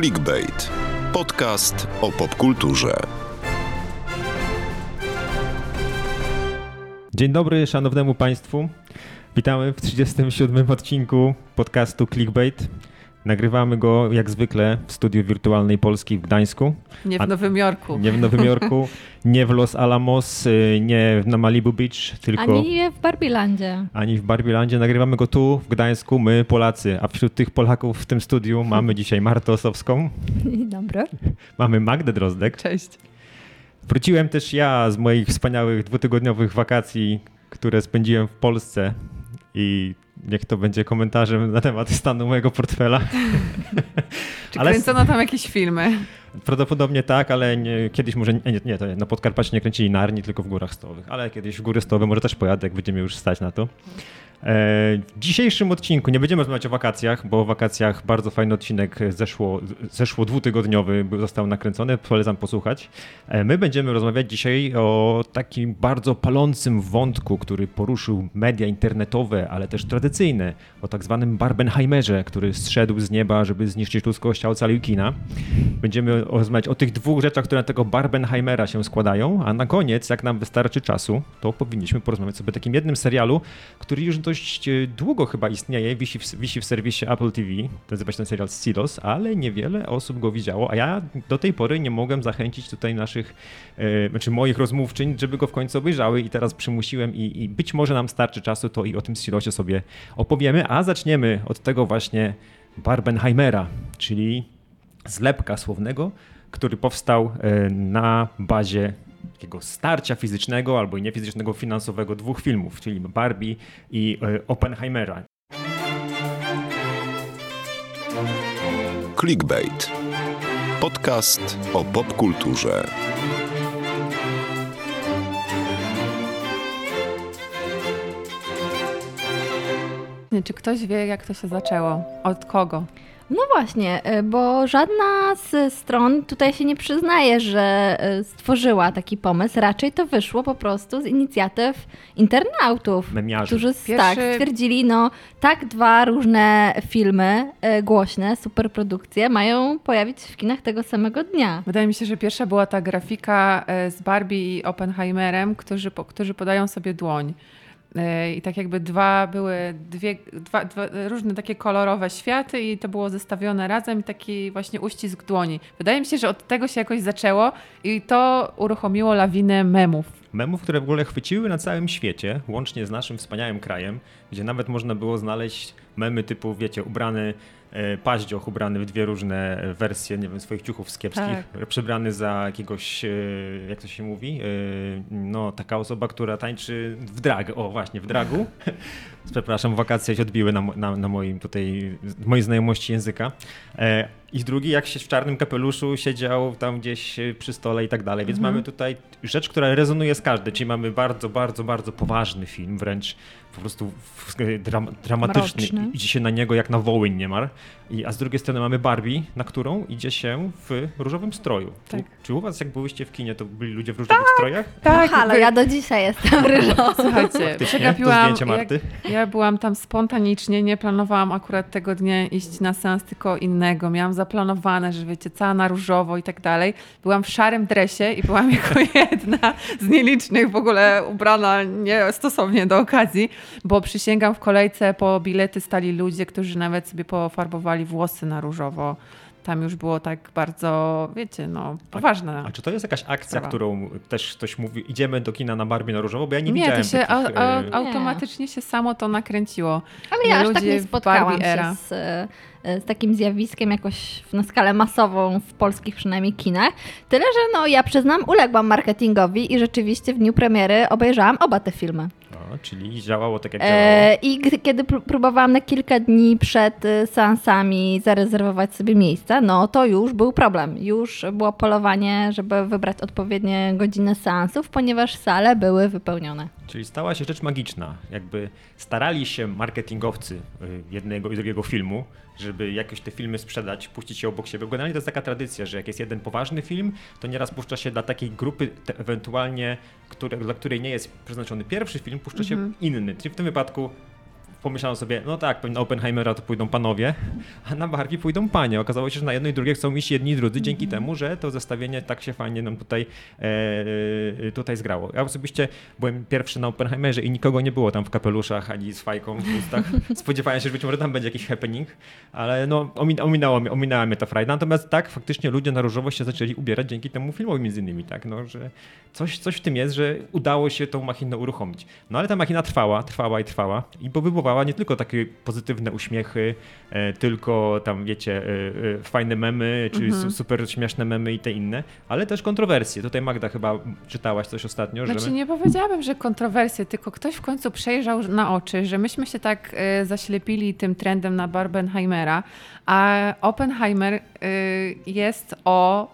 Clickbait. Podcast o popkulturze. Dzień dobry szanownemu Państwu. Witamy w 37 odcinku podcastu Clickbait. Nagrywamy go jak zwykle w studiu wirtualnej Polski w Gdańsku. Nie w Nowym Jorku. Nie w Nowym Jorku, nie w Los Alamos, y, nie na Malibu Beach, tylko Ani w Barbilandzie. ani w Barbilandzie. Nagrywamy go tu w Gdańsku, my Polacy. A wśród tych Polaków w tym studiu mamy dzisiaj Martę Osowską, Dzień dobry. mamy Magdę Drozdek. Cześć. Wróciłem też ja z moich wspaniałych dwutygodniowych wakacji, które spędziłem w Polsce i niech to będzie komentarzem na temat stanu mojego portfela. Czy Ale- kręcono tam jakieś filmy? Prawdopodobnie tak, ale nie, kiedyś może, nie, nie, to nie, na Podkarpacie nie kręcili Narni, tylko w Górach Stołowych, ale kiedyś w Góry Stołowe może też pojadę, jak będziemy już stać na to. E, w dzisiejszym odcinku nie będziemy rozmawiać o wakacjach, bo o wakacjach bardzo fajny odcinek zeszło, zeszło dwutygodniowy został nakręcony, polecam posłuchać. E, my będziemy rozmawiać dzisiaj o takim bardzo palącym wątku, który poruszył media internetowe, ale też tradycyjne, o tak zwanym Barbenheimerze, który zszedł z nieba, żeby zniszczyć ludzkość, a ocalił kina. Będziemy rozmawiać o tych dwóch rzeczach, które na tego Barbenheimera się składają, a na koniec, jak nam wystarczy czasu, to powinniśmy porozmawiać sobie o takim jednym serialu, który już dość e, długo chyba istnieje, wisi w, wisi w serwisie Apple TV, nazywa się ten serial Silos, ale niewiele osób go widziało, a ja do tej pory nie mogłem zachęcić tutaj naszych, e, znaczy moich rozmówczyń, żeby go w końcu obejrzały i teraz przymusiłem i, i być może nam starczy czasu, to i o tym Silosie sobie opowiemy, a zaczniemy od tego właśnie Barbenheimera, czyli zlepka słownego, który powstał e, na bazie takiego starcia fizycznego albo i niefizycznego finansowego dwóch filmów, czyli Barbie i e, Oppenheimera. Clickbait. Podcast o popkulturze. Czy ktoś wie, jak to się zaczęło? Od kogo? No właśnie, y, bo żadna z stron tutaj się nie przyznaje, że y, stworzyła taki pomysł. Raczej to wyszło po prostu z inicjatyw internautów. Memiarzy. Którzy Pierwszy- tak stwierdzili, no tak dwa różne filmy y, głośne, superprodukcje mają pojawić się w kinach tego samego dnia. Wydaje mi się, że pierwsza była ta grafika e, z Barbie i Oppenheimerem, którzy, którzy podają sobie dłoń. E, I tak jakby dwa były, dwie, dwa, dwa różne takie kolorowe światy i to było zestawione razem i taki właśnie uścisk dłoni. Wydaje mi się, że od tego się jakoś zaczęło i to uruchomiło lawinę memów. Memów, które w ogóle chwyciły na całym świecie, łącznie z naszym wspaniałym krajem, gdzie nawet można było znaleźć memy typu, wiecie, ubrany paździoch, ubrany w dwie różne wersje, nie wiem, swoich ciuchów skiepskich, przebrany za jakiegoś, e, jak to się mówi, e, no taka osoba, która tańczy w drag, o właśnie, w dragu. Przepraszam, wakacje się odbiły na, na, na moim tutaj, mojej znajomości języka. E, I drugi, jak się w czarnym kapeluszu siedział tam gdzieś e, przy stole i tak dalej. Więc mamy tutaj rzecz, która rezonuje z każdym, czyli mamy bardzo, bardzo, bardzo poważny film, wręcz po prostu w- dram, dramatyczny. Mroczny. Idzie się na niego jak na wołyń niemal. I, a z drugiej strony mamy Barbie, na którą idzie się w różowym stroju. Tak. Czy, czy u was jak byliście w kinie, to byli ludzie w różowych strojach? Tak, no halo, ja do dzisiaj jestem ryżową. Słuchajcie, przegapiłam. zdjęcie Marty. Ja, ja byłam tam spontanicznie, nie planowałam akurat tego dnia iść na seans tylko innego. Miałam zaplanowane, że wiecie, cała na różowo i tak dalej. Byłam w szarym dresie i byłam jako jedna z nielicznych w ogóle ubrana niestosownie do okazji, bo przysięgam, w kolejce po bilety stali ludzie, którzy nawet sobie pofarbowali włosy na różowo. Tam już było tak bardzo, wiecie, no, poważne. A czy to jest jakaś akcja, Sprawa. którą też ktoś mówi, idziemy do kina na Barbie na różowo? Bo ja nie, Nie, widziałem to się takich, a, a, e, automatycznie się samo to nakręciło. Ale ja aż tak Ludzie nie spotkałam się z, e, z takim zjawiskiem jakoś na skalę masową w polskich przynajmniej kinach. Tyle, że no ja przyznam, uległam marketingowi i rzeczywiście w dniu premiery obejrzałam oba te filmy. Czyli działało tak jak działało. E, I gdy, kiedy pró- próbowałam na kilka dni przed e, seansami zarezerwować sobie miejsca, no to już był problem. Już było polowanie, żeby wybrać odpowiednie godziny seansów, ponieważ sale były wypełnione. Czyli stała się rzecz magiczna. Jakby starali się marketingowcy y, jednego i drugiego filmu, żeby jakoś te filmy sprzedać, puścić je obok siebie. Generalnie to jest taka tradycja, że jak jest jeden poważny film, to nieraz puszcza się dla takiej grupy te, ewentualnie, które, dla której nie jest przeznaczony pierwszy film, puszcza się inny. Czyli w tym wypadku pomyślałem sobie, no tak, na Oppenheimera to pójdą panowie, a na Barbie pójdą panie. Okazało się, że na jedno i drugie chcą iść jedni i drudzy, dzięki Mhm. temu, że to zestawienie tak się fajnie nam tutaj, e, tutaj zgrało. Ja osobiście byłem pierwszy na Oppenheimerze i nikogo nie było tam w kapeluszach ani z fajką w ustach. Spodziewałem się, że być może tam będzie jakiś happening, ale no omin- ominęło mnie, ominęła mnie ta frajda. Natomiast tak, faktycznie ludzie na różowo się zaczęli ubierać dzięki temu filmowi między innymi, tak, no, że coś, coś w tym jest, że udało się tą machinę uruchomić. No ale ta machina trwała, trwała i trwała i nie tylko takie pozytywne uśmiechy, e, tylko tam wiecie, e, e, fajne memy, czy su- super śmieszne memy i te inne, ale też kontrowersje. Tutaj Magda chyba czytałaś coś ostatnio, że... Znaczy nie powiedziałabym, że kontrowersje, tylko ktoś w końcu przejrzał na oczy, że myśmy się tak zaślepili tym trendem na Barbenheimera, a Oppenheimer jest o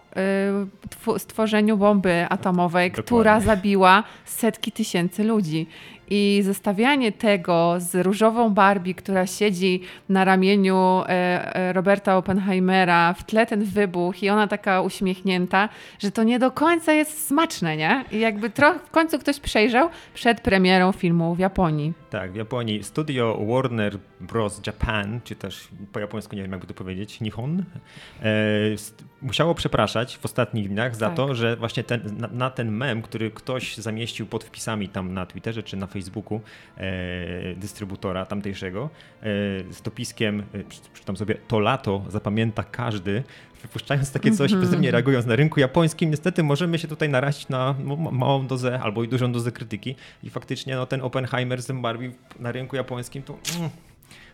stworzeniu bomby atomowej, Dokładnie. która zabiła setki tysięcy ludzi. I zestawianie tego z różową Barbie, która siedzi na ramieniu e, e, Roberta Oppenheimera, w tle ten wybuch i ona taka uśmiechnięta, że to nie do końca jest smaczne, nie? I jakby trochę w końcu ktoś przejrzał przed premierą filmu w Japonii. Tak, w Japonii studio Warner Bros. Japan, czy też po japońsku nie wiem jakby to powiedzieć, Nihon, e, musiało przepraszać w ostatnich dniach za Tak. to, że właśnie ten, na, na ten mem, który ktoś zamieścił pod wpisami tam na Twitterze czy na Facebooku e, dystrybutora tamtejszego e, z dopiskiem, e, przeczytam sobie, to lato zapamięta każdy, wypuszczając takie coś, pozytywnie reagując na rynku japońskim, niestety możemy się tutaj narazić na ma- małą dozę albo i dużą dozę krytyki. I faktycznie no, ten Oppenheimer z Barbie na rynku japońskim to mm,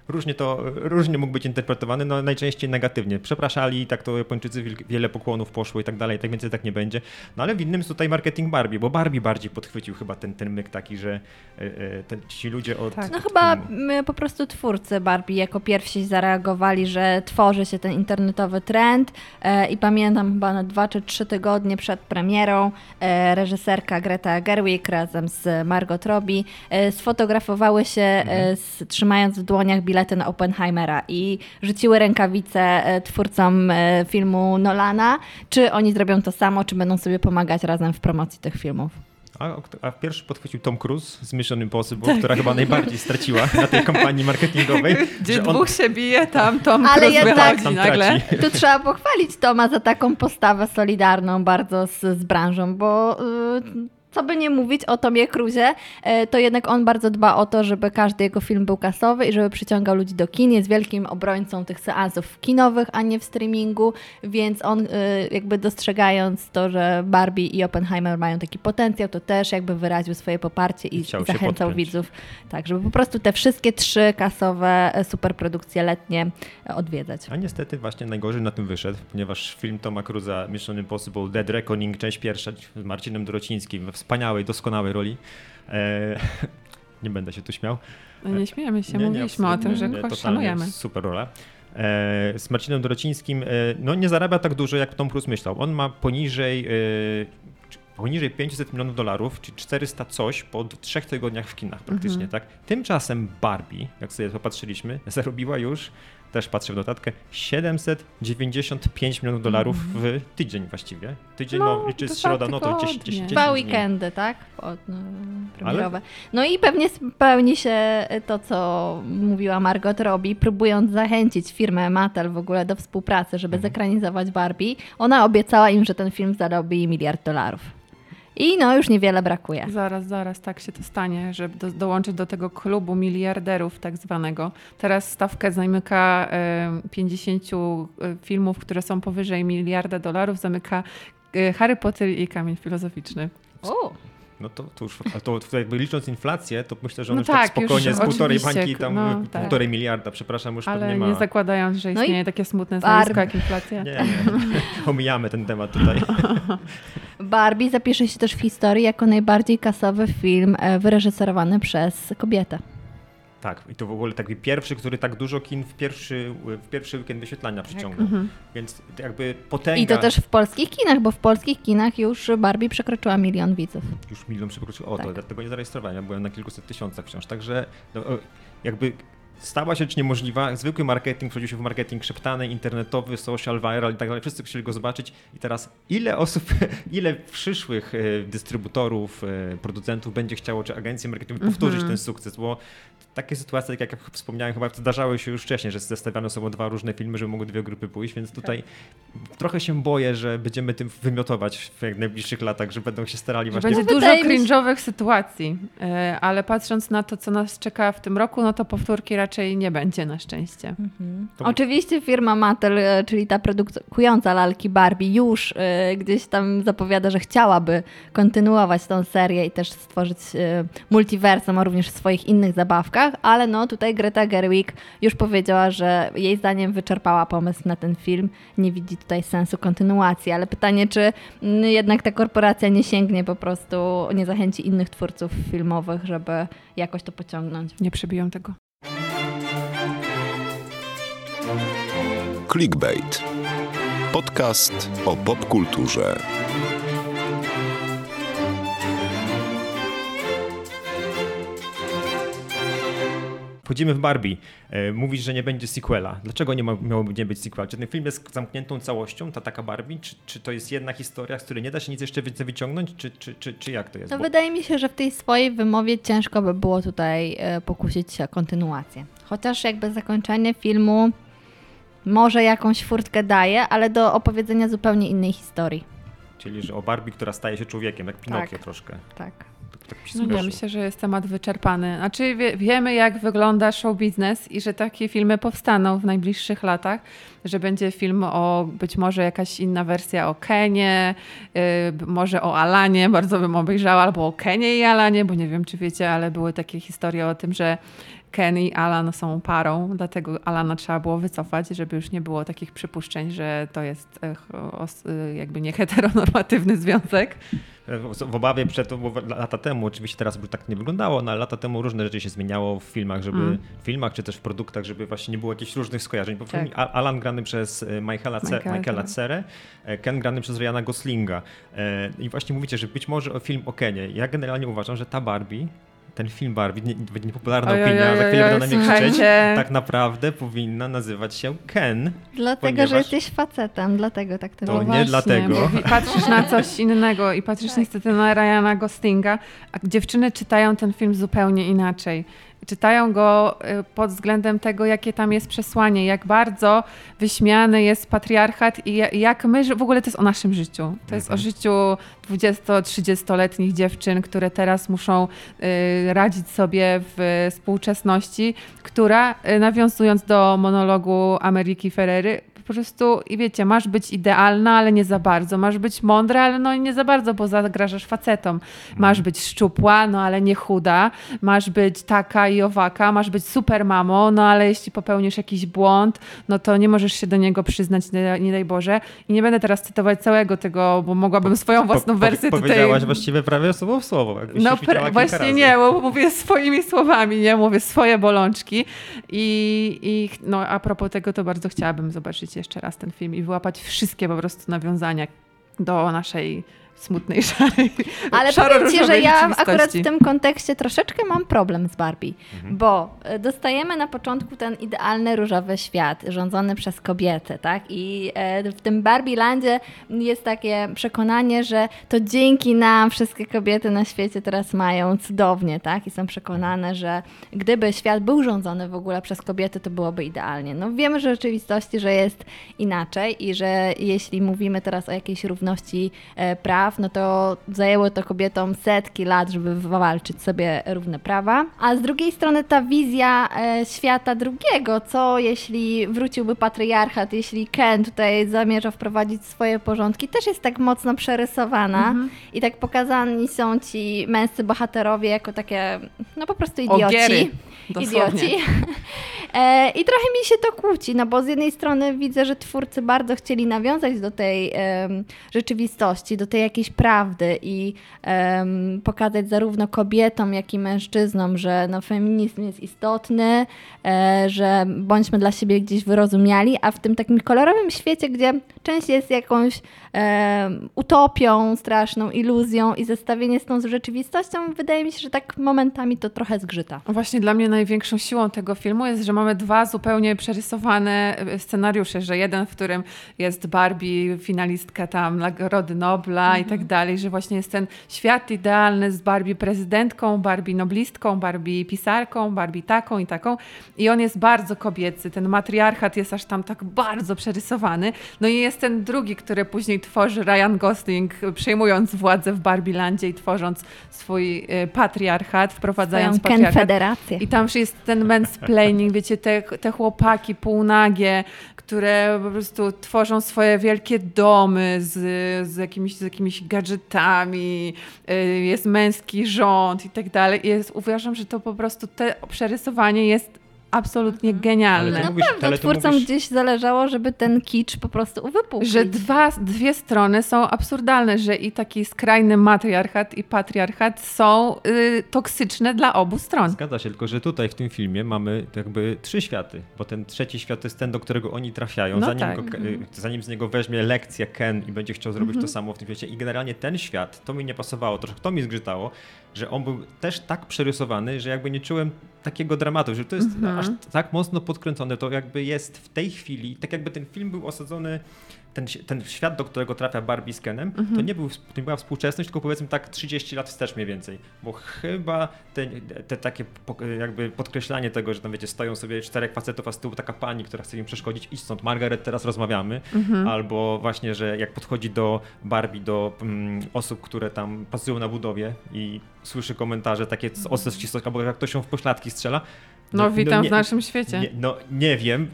różnie to, różnie mógł być interpretowany, no najczęściej negatywnie. Przepraszali, tak to Japończycy wiel- wiele pokłonów poszło i tak dalej, tak więcej tak nie będzie. No ale w innym jest tutaj marketing Barbie, bo Barbie bardziej podchwycił chyba ten, ten myk taki, że e, e, ten, ci ludzie od... Tak. No od chyba filmu- po prostu twórcy Barbie jako pierwsi zareagowali, że tworzy się ten internetowy trend e, i pamiętam chyba na dwa czy trzy tygodnie przed premierą e, reżyserka Greta Gerwig razem z Margot Robbie e, sfotografowały się e, z, trzymając w dłoniach bilety na Oppenheimera i rzuciły rękawice e, twórcom e, filmu Nolana, czy oni zrobią to samo, czy będą sobie pomagać razem w promocji tych filmów. A, a pierwszy podchwycił Tom Cruise z Mission Impossible, która chyba najbardziej straciła na tej kampanii marketingowej. Gdzie że on- dwóch się bije, tam Tom Ale Cruise jednak- wychodzi nagle. traci. Tu trzeba pochwalić Toma za taką postawę solidarną bardzo z, z branżą, bo y, co by nie mówić o Tomie Cruzie, y, to jednak on bardzo dba o to, żeby każdy jego film był kasowy i żeby przyciągał ludzi do kin. Jest wielkim obrońcą tych seansów kinowych, a nie w streamingu, więc on y, jakby dostrzegając to, że Barbie i Oppenheimer mają taki potencjał, to też jakby wyraził swoje poparcie i, chciał zachęcał widzów, tak, żeby po prostu te wszystkie trzy kasowe e, superprodukcje letnie e, odwiedzać. A niestety właśnie najgorzej na tym wyszedł, ponieważ film Toma Cruza Mission Impossible Dead Reckoning, część pierwsza z Marcinem Dorocińskim we wspaniałej, doskonałej roli. E, nie będę się tu śmiał. No nie śmiejemy się, Nie, nie, mówiliśmy o tym, że totalnie szanujemy. Super rola. E, z Marcinem Dorocińskim, e, no nie zarabia tak dużo, jak Tom Cruise myślał. On ma poniżej, e, poniżej 500 milionów dolarów, czy 400 coś po trzech tygodniach w kinach praktycznie, tak? Tymczasem Barbie, jak sobie popatrzyliśmy, zarobiła już, też patrzę w notatkę, 795 milionów dolarów w tydzień właściwie. Tydzień, no, No, dwa środa, no to 10, tygodnie. 10, 10 Dwa weekendy, tak? Od, no, premierowe. No i pewnie spełni się to, co mówiła Margot Robbie, próbując zachęcić firmę Mattel w ogóle do współpracy, żeby Mhm. zekranizować Barbie. Ona obiecała im, że ten film zarobi miliard dolarów. I no już niewiele brakuje. Zaraz, zaraz, tak się to stanie, żeby do, dołączyć do tego klubu miliarderów tak zwanego. Teraz stawkę zamyka e, 50 e, filmów, które są powyżej miliarda dolarów, zamyka e, Harry Potter i Kamień Filozoficzny. O, No to, to już, to, to jakby licząc inflację, to myślę, że on No już tak, tak, już spokojnie z półtorej bańki, tam no, y, tak. półtorej miliarda, przepraszam, już Ale pewnie nie ma. zakładając, że No i istnieje takie smutne zjawisko jak inflacja. Nie, nie, omijamy ten temat tutaj. Barbie zapisze się też w historii jako najbardziej kasowy film e, wyreżyserowany przez kobietę. Tak, i to w ogóle taki pierwszy, który tak dużo kin w pierwszy, w pierwszy weekend wyświetlania przyciągnął. Mhm. Więc jakby potęga. I to też w polskich kinach, bo w polskich kinach już Barbie przekroczyła milion widzów. Już milion przekroczył. O, to Tak. dlatego nie zarejestrowałem. Ja byłem na kilkuset tysiącach wciąż. Także no, jakby stała się rzecz niemożliwa. Zwykły marketing przechodził się w marketing szeptany, internetowy, social, viral i tak dalej. Wszyscy chcieli go zobaczyć i teraz ile osób, ile przyszłych e, dystrybutorów, e, producentów będzie chciało, czy agencji marketingowych powtórzyć Mhm. ten sukces, bo takie sytuacje, tak jak wspomniałem, chyba zdarzały się już wcześniej, że zestawiane są dwa różne filmy, żeby mogły dwie grupy pójść, więc tutaj trochę się boję, że będziemy tym wymiotować w jak najbliższych latach, że będą się starali właśnie... będzie dużo cringe'owych sytuacji, e, ale patrząc na to, co nas czeka w tym roku, no to powtórki raczej nie będzie na szczęście. Mhm. To- Oczywiście firma Mattel, e, czyli ta produkująca lalki Barbie, już e, gdzieś tam zapowiada, że chciałaby kontynuować tą serię i też stworzyć multiversum, a również w swoich innych zabawkach, ale no tutaj Greta Gerwig już powiedziała, że jej zdaniem wyczerpała pomysł na ten film, nie widzi tutaj sensu kontynuacji, ale pytanie, czy mm, jednak ta korporacja nie sięgnie po prostu, nie zachęci innych twórców filmowych, żeby jakoś to pociągnąć. Nie przebiją tego. Clickbait. Podcast o popkulturze. Wchodzimy w Barbie. E, Mówisz, że nie będzie sequela. Dlaczego nie ma, miałoby nie być sequela? Czy ten film jest zamkniętą całością, ta taka Barbie? Czy, czy to jest jedna historia, z której nie da się nic jeszcze więcej wyciągnąć? Czy, czy, czy, czy jak to jest? No Bo- wydaje mi się, że w tej swojej wymowie ciężko by było tutaj e, pokusić się o kontynuację. Chociaż jakby zakończenie filmu może jakąś furtkę daje, ale do opowiedzenia zupełnie innej historii. Czyli, że o Barbie, która staje się człowiekiem, jak Pinokio Tak. troszkę. Tak. Tak, mi się No nie, myślę, że jest temat wyczerpany. Znaczy wie, wiemy, jak wygląda show biznes i że takie filmy powstaną w najbliższych latach, że będzie film o być może jakaś inna wersja o Kenie, yy, może o Alanie, bardzo bym obejrzała, albo o Kenie i Alanie, bo nie wiem, czy wiecie, ale były takie historie o tym, że Ken i Alan są parą, dlatego Alana trzeba było wycofać, żeby już nie było takich przypuszczeń, że to jest e, y, jakby nie heteronormatywny związek. W obawie przed lata temu, oczywiście teraz by tak nie wyglądało, no ale lata temu różne rzeczy się zmieniało w filmach, żeby Mm. w filmach czy też w produktach, żeby właśnie nie było jakichś różnych skojarzeń. Bo Tak. Alan grany przez e, Michaela, Ce- Michaela Michaela Cera. Cerę, e, Ken grany przez Ryana Goslinga. E, I właśnie mówicie, że być może o film o Kenie. Ja generalnie uważam, że ta Barbie ten film Barbie, nie, będzie niepopularna opinia, oj, za chwilę będą na mnie krzyczeć, tak naprawdę powinna nazywać się Ken. Dlatego, Ponieważ- że jesteś facetem, dlatego tak to To było. nie dlatego. patrzysz na coś innego i patrzysz niestety na Ryana Goslinga, a dziewczyny czytają ten film zupełnie inaczej. Czytają go y, pod względem tego, jakie tam jest przesłanie, jak bardzo wyśmiany jest patriarchat i ja- jak my, w ogóle to jest o naszym życiu. To jest o Mhm. życiu 20-30-letnich dziewczyn, które teraz muszą y, radzić sobie w współczesności, która, y, nawiązując do monologu Ameryki Ferrery, po prostu, i wiecie, masz być idealna, ale nie za bardzo. Masz być mądra, ale no nie za bardzo, bo zagrażasz facetom. Masz być szczupła, no ale nie chuda. Masz być taka i owaka. Masz być super mamą, no ale jeśli popełnisz jakiś błąd, no to nie możesz się do niego przyznać, nie, nie daj Boże. I nie będę teraz cytować całego tego, bo mogłabym swoją własną Po- wersję po- tutaj... Powiedziałaś właściwie prawie słowo w słowo. No kilka właśnie razy. nie, bo mówię swoimi słowami, nie mówię swoje bolączki. I, I no, a propos tego, to bardzo chciałabym zobaczyć jeszcze raz ten film i wyłapać wszystkie po prostu nawiązania do naszej smutnej, szarej, Ale powiem Ci, że ja akurat w tym kontekście troszeczkę mam problem z Barbie, Mhm. bo e, dostajemy na początku ten idealny różowy świat rządzony przez kobiety, tak? I e, w tym Barbie Landzie jest takie przekonanie, że to dzięki nam wszystkie kobiety na świecie teraz mają cudownie, tak? I są przekonane, że gdyby świat był rządzony w ogóle przez kobiety, to byłoby idealnie. No wiemy, że w rzeczywistości, że jest inaczej i że jeśli mówimy teraz o jakiejś równości e, praw, no to zajęło to kobietom setki lat, żeby wywalczyć sobie równe prawa. A z drugiej strony ta wizja e, świata drugiego, co jeśli wróciłby patriarchat, jeśli Ken tutaj zamierza wprowadzić swoje porządki, też jest tak mocno przerysowana Mhm. i tak pokazani są ci męscy bohaterowie jako takie, no po prostu idioci. Ogiery, dosłownie. Idioci. E, I trochę mi się to kłóci, no bo z jednej strony widzę, że twórcy bardzo chcieli nawiązać do tej rzeczywistości, do tej jakiejś prawdy i pokazać zarówno kobietom, jak i mężczyznom, że no, feminizm jest istotny, e, że bądźmy dla siebie gdzieś wyrozumiali, a w tym takim kolorowym świecie, gdzie część jest jakąś utopią, straszną iluzją i zestawienie z tą rzeczywistością, wydaje mi się, że tak momentami to trochę zgrzyta. Właśnie dla mnie największą siłą tego filmu jest, że mamy dwa zupełnie przerysowane e, scenariusze, że jeden, w którym jest Barbie, finalistka tam Nagrody Nobla i tak dalej, że właśnie jest ten świat idealny z Barbie prezydentką, Barbie noblistką, Barbie pisarką, Barbie taką i taką i on jest bardzo kobiecy, ten matriarchat jest aż tam tak bardzo przerysowany. No i jest ten drugi, który później tworzy Ryan Gosling, przejmując władzę w Barbielandzie i tworząc swój e, patriarchat, wprowadzając Swoją patriarchat. I tam jest ten mansplaining, wiecie, te, te chłopaki półnagie, które po prostu tworzą swoje wielkie domy z, z, jakimiś, z jakimiś gadżetami, y, jest męski rząd i tak dalej. Jest, uważam, że to po prostu te przerysowanie jest absolutnie genialne. Ale to mówisz, No ale to twórcom mówisz, gdzieś zależało, żeby ten kicz po prostu uwypuklić. Że dwa, dwie strony są absurdalne, że i taki skrajny matriarchat i patriarchat są y, toksyczne dla obu stron. Zgadza się, tylko że tutaj w tym filmie mamy jakby trzy światy, bo ten trzeci świat to jest ten, do którego oni trafiają, No zanim, tak. go, y, zanim z niego weźmie lekcję Ken i będzie chciał zrobić Mhm. to samo w tym świecie. I generalnie ten świat, to mi nie pasowało, trochę to mi zgrzytało, że on był też tak przerysowany, że jakby nie czułem takiego dramatu, że to jest Mhm. aż tak mocno podkręcone, to jakby jest w tej chwili, tak jakby ten film był osadzony ten, ten świat, do którego trafia Barbie z Kenem, to, Mhm. nie był, to nie była współczesność, tylko powiedzmy tak 30 lat wstecz mniej więcej. Bo chyba te, te takie jakby podkreślanie tego, że tam wiecie, stoją sobie czterech facetów, a z tyłu taka pani, która chce im przeszkodzić, idź stąd, Margaret, teraz rozmawiamy. Mhm. Albo właśnie, że jak podchodzi do Barbie, do mm, osób, które tam pracują na budowie i słyszy komentarze takie o ścisłości, albo jak ktoś ją w pośladki strzela. No, witam nie, w naszym świecie. Nie, no nie wiem,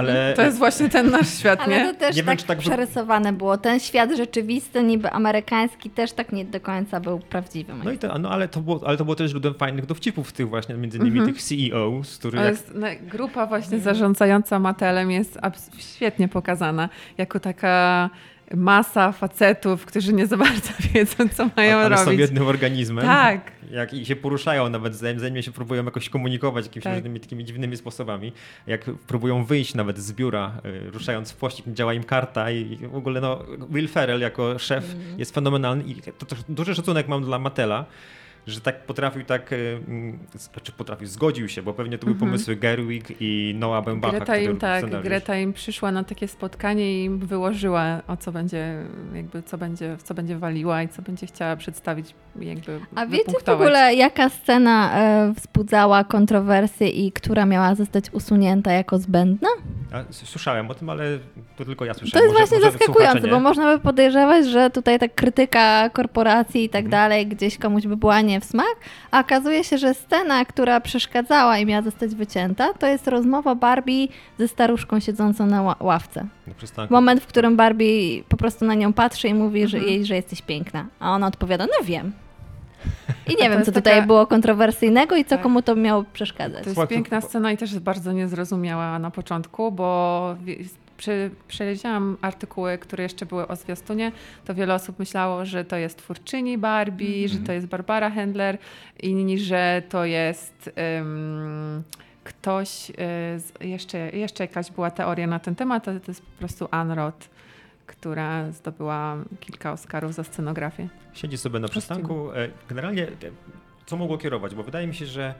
ale... To jest właśnie ten nasz świat, Ale nie? to też Nie wiem, tak, czy tak wy- przerysowane było. Ten świat rzeczywisty, niby amerykański, też tak nie do końca był prawdziwy. No i to, no ale to było, ale to było też źródłem fajnych dowcipów tych właśnie, między innymi Mhm. tych CEO, z których To jak, jest, no, grupa właśnie zarządzająca Matelem jest abs- świetnie pokazana jako taka masa facetów, którzy nie za bardzo wiedzą, co mają ale są robić. jednym organizmem. Tak. Jak i się poruszają nawet, zanim, zanim się próbują jakoś komunikować jakimiś Tak. różnymi takimi dziwnymi sposobami. Jak próbują wyjść nawet z biura, y, ruszając w pościg, działa im karta i w ogóle no, Will Ferrell jako szef Mhm. jest fenomenalny i to, to duży szacunek mam dla Matela, że tak potrafił tak, y, mm, znaczy potrafił, zgodził się, bo pewnie to były Mhm. pomysły Gerwig i Noah Baumbach, Greta im, tak, Greta im przyszła na takie spotkanie i wyłożyła, o co będzie, jakby, co będzie, w co będzie waliła i co będzie chciała przedstawić, jakby A wiecie w ogóle, jaka scena e, wzbudzała kontrowersje i która miała zostać usunięta jako zbędna? A, Słyszałem o tym, ale to tylko ja To słyszałem. jest Może- właśnie może zaskakujące, bo można by podejrzewać, że tutaj ta krytyka korporacji i tak Mhm. dalej gdzieś komuś by była nie w smak, a okazuje się, że scena, która przeszkadzała i miała zostać wycięta, to jest rozmowa Barbie ze staruszką siedzącą na ła- ławce. Na. Moment, w którym Barbie po prostu na nią patrzy i mówi że Mhm. jej, że jesteś piękna. A ona odpowiada, no wiem. I nie wiem, co tutaj taka- było kontrowersyjnego i co Tak. komu to miało przeszkadzać. To jest piękna scena i też jest bardzo niezrozumiała na początku, bo przy, przeleciałam artykuły, które jeszcze były o zwiastunie, to wiele osób myślało, że to jest twórczyni Barbie, że to jest Barbara Handler, inni, że to jest em, ktoś, y, jeszcze, jeszcze jakaś była teoria na ten temat, ale to jest po prostu Anne Roth, która zdobyła kilka Oscarów za scenografię. Siedzi sobie na przystanku. E, Generalnie co mogło kierować? Bo wydaje mi się, że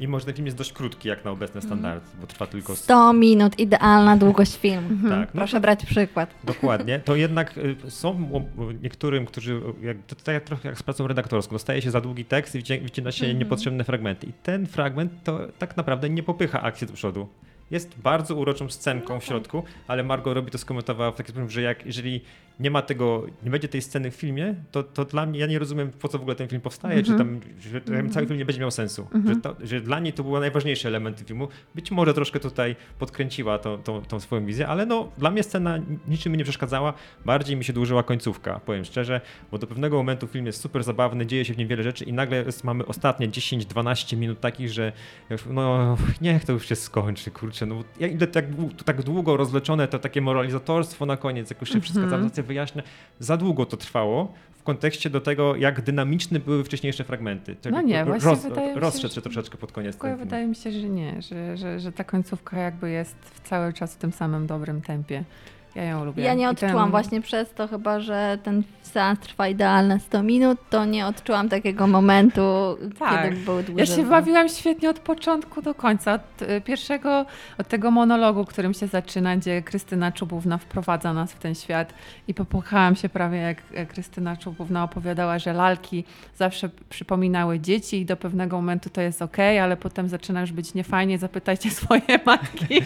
mimo, że ten film jest dość krótki jak na obecne Mhm. standardy, bo trwa tylko... 100 minut, idealna długość filmu. Tak, no Proszę brać przykład. Dokładnie. To jednak y, są niektórym, którzy, jak, to tak jak trochę jak z pracą redaktorską, dostaje się za długi tekst i wyci- wycina się Mhm. niepotrzebne fragmenty. I ten fragment to tak naprawdę nie popycha akcji do przodu. Jest bardzo uroczą scenką w środku, ale Margot robi to skomentowała w taki sposób, że jak, jeżeli nie ma tego, nie będzie tej sceny w filmie, to, to dla mnie, ja nie rozumiem, po co w ogóle ten film powstaje, Mhm. czy tam, że ten cały film nie będzie miał sensu. Że, to, że dla niej to był najważniejszy element filmu. Być może troszkę tutaj podkręciła tą, tą, tą swoją wizję, ale no, dla mnie scena niczym mi nie przeszkadzała. Bardziej mi się dłużyła końcówka, powiem szczerze, bo do pewnego momentu film jest super zabawny, dzieje się w nim wiele rzeczy i nagle jest, mamy ostatnie 10-12 minut takich, że już, no niech to już się skończy, kurczę. No, ja- ile tak, to tak długo rozleczone to takie moralizatorstwo na koniec, jak już się wszystko Mhm. Tam wyjaśnia, za długo to trwało w kontekście do tego, jak dynamiczne były wcześniejsze fragmenty. Tak No nie, roz- właśnie wydaje mi się, rozszedł się troszeczkę pod koniec Tylko wydaje mi się, że nie, że, że, że ta końcówka jakby jest w cały czas w tym samym dobrym tempie. Ja ją lubię. Ja nie odczułam ten- właśnie przez to chyba, że ten seans trwa idealne 100 minut, to nie odczułam takiego momentu, Tak. kiedy był Ja dłużej. się bawiłam świetnie od początku do końca. Od y, pierwszego, od tego monologu, którym się zaczyna, gdzie Krystyna Czubówna wprowadza nas w ten świat i popłakałam się prawie, jak Krystyna Czubówna opowiadała, że lalki zawsze przypominały dzieci i do pewnego momentu to jest okej, ale potem zaczyna już być niefajnie, zapytajcie swoje matki.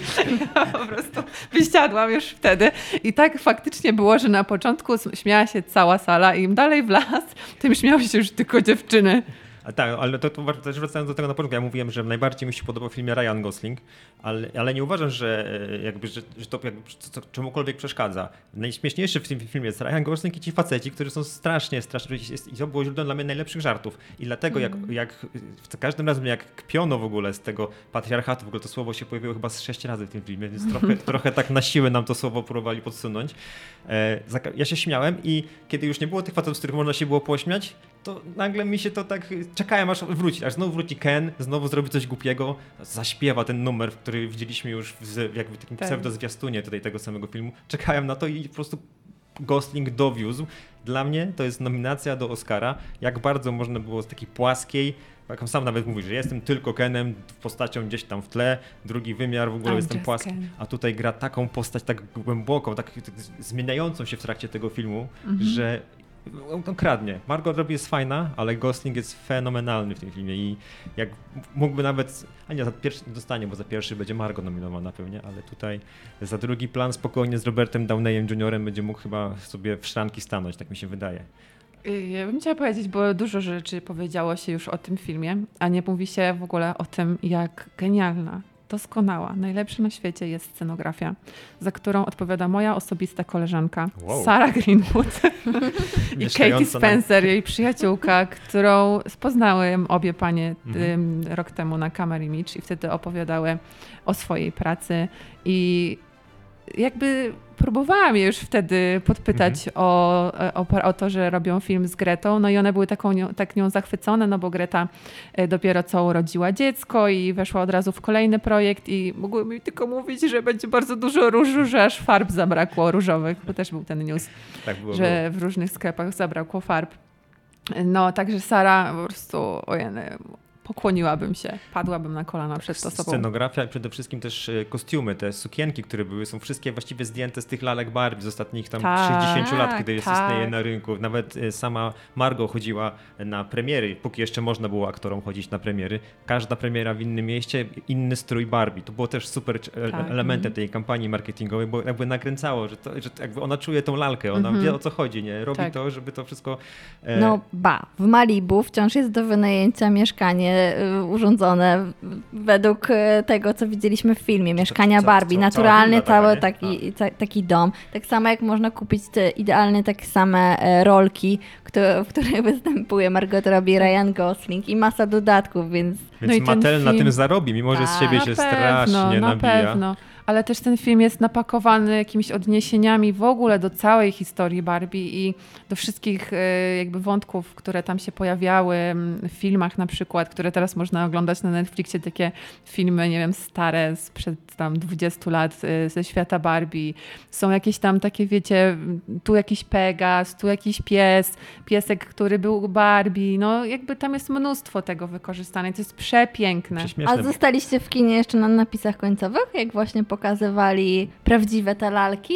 Ja po prostu wysiadłam już wtedy. I tak faktycznie było, że na początku śmiała się cała sala i im dalej w las, tym śmiały się już tylko dziewczyny. A tak, ale to, to też wracając do tego na początku, ja mówiłem, że najbardziej mi się podobał w filmie Ryan Gosling, ale, ale nie uważam, że e, jakby, że, że to jakby co- czemukolwiek przeszkadza. Najśmieszniejszy w tym filmie jest Ryan Gosling i ci faceci, którzy są strasznie, strasznie, i to było źródłem dla mnie najlepszych żartów. I dlatego jak, jak za każdym razem jak kpiono w ogóle z tego patriarchatu, w ogóle to słowo się pojawiło chyba z sześć razy w tym filmie, więc trochę, trochę tak na siłę nam to słowo próbowali podsunąć. E, ja się śmiałem i kiedy już nie było tych facetów, z których można się było pośmiać, to nagle mi się to tak. Czekałem aż wróci, aż znowu wróci Ken, znowu zrobi coś głupiego, zaśpiewa ten numer, który widzieliśmy już w jakby takim Tak. pseudo-zwiastunie tutaj tego samego filmu. Czekałem na to i po prostu Gosling dowiózł. Dla mnie to jest nominacja do Oscara. Jak bardzo można było z takiej płaskiej, jak sam nawet mówi, że jestem tylko Kenem, postacią gdzieś tam w tle, drugi wymiar w ogóle I'm jestem płaski. Ken. A tutaj gra taką postać tak głęboką, tak, tak zmieniającą się w trakcie tego filmu, Mhm. że on kradnie. Margot Robbie jest fajna, ale Gosling jest fenomenalny w tym filmie i jak mógłby nawet, a nie, za pierwszy nie dostanie, bo za pierwszy będzie Margot nominowana pewnie, ale tutaj za drugi plan spokojnie z Robertem Downeyem Jr. będzie mógł chyba sobie w szranki stanąć, tak mi się wydaje. Y, Ja bym chciała powiedzieć, bo dużo rzeczy powiedziało się już o tym filmie, a nie mówi się w ogóle o tym, jak genialna, doskonała, najlepsza na świecie jest scenografia, za którą odpowiada moja osobista koleżanka, Wow. Sarah Greenwood i Katie Spencer, jej przyjaciółka, którą poznałem obie panie Mhm. rok temu na Camera Image i wtedy opowiadały o swojej pracy i jakby próbowałam je już wtedy podpytać Mhm. o, o, o to, że robią film z Gretą, no i one były taką nią, tak nią zachwycone, no bo Greta e, dopiero co urodziła dziecko i weszła od razu w kolejny projekt i mogły mi tylko mówić, że będzie bardzo dużo różu, że aż farb zabrakło różowych, bo też był ten news Tak było. było. że w różnych sklepach zabrakło farb. No, także Sara po prostu, ojeny, pokłoniłabym się, padłabym na kolana przed osobą. Scenografia i przede wszystkim też e, kostiumy, te sukienki, które były, są wszystkie właściwie zdjęte z tych lalek Barbie z ostatnich tam Tak, 60 lat, kiedy jest tak. istnieje na rynku. Nawet e, sama Margot chodziła na premiery, póki jeszcze można było aktorom chodzić na premiery. Każda premiera w innym mieście, inny strój Barbie. To było też super e, Tak, elementem mhm. tej kampanii marketingowej, bo jakby nakręcało, że, to, że jakby ona czuje tą lalkę, ona Mhm. wie o co chodzi, nie? Robi Tak. to, żeby to wszystko... e, No ba, w Malibu wciąż jest do wynajęcia mieszkanie urządzone w- według y, tego, co widzieliśmy w filmie, mieszkania Barbie, naturalny cały taki, ta, taki dom. Tak samo jak można kupić te idealne takie same e, rolki, kto- w których występuje Margot Robbie, Ryan Gosling i masa dodatków, więc Więc No Mattel na film- tym zarobi, mimo że z Tak. siebie na się pewno, strasznie na nabija. pewno. Ale też ten film jest napakowany jakimiś odniesieniami w ogóle do całej historii Barbie i do wszystkich e, jakby wątków, które tam się pojawiały m, w filmach na przykład, które teraz można oglądać na Netflixie, takie filmy, nie wiem, stare sprzed tam 20 lat e, ze świata Barbie. Są jakieś tam takie, wiecie, tu jakiś Pegas, tu jakiś pies, piesek, który był Barbie. No jakby tam jest mnóstwo tego wykorzystane. To jest przepiękne. A zostaliście w kinie jeszcze na napisach końcowych, jak właśnie pokazywali prawdziwe te lalki?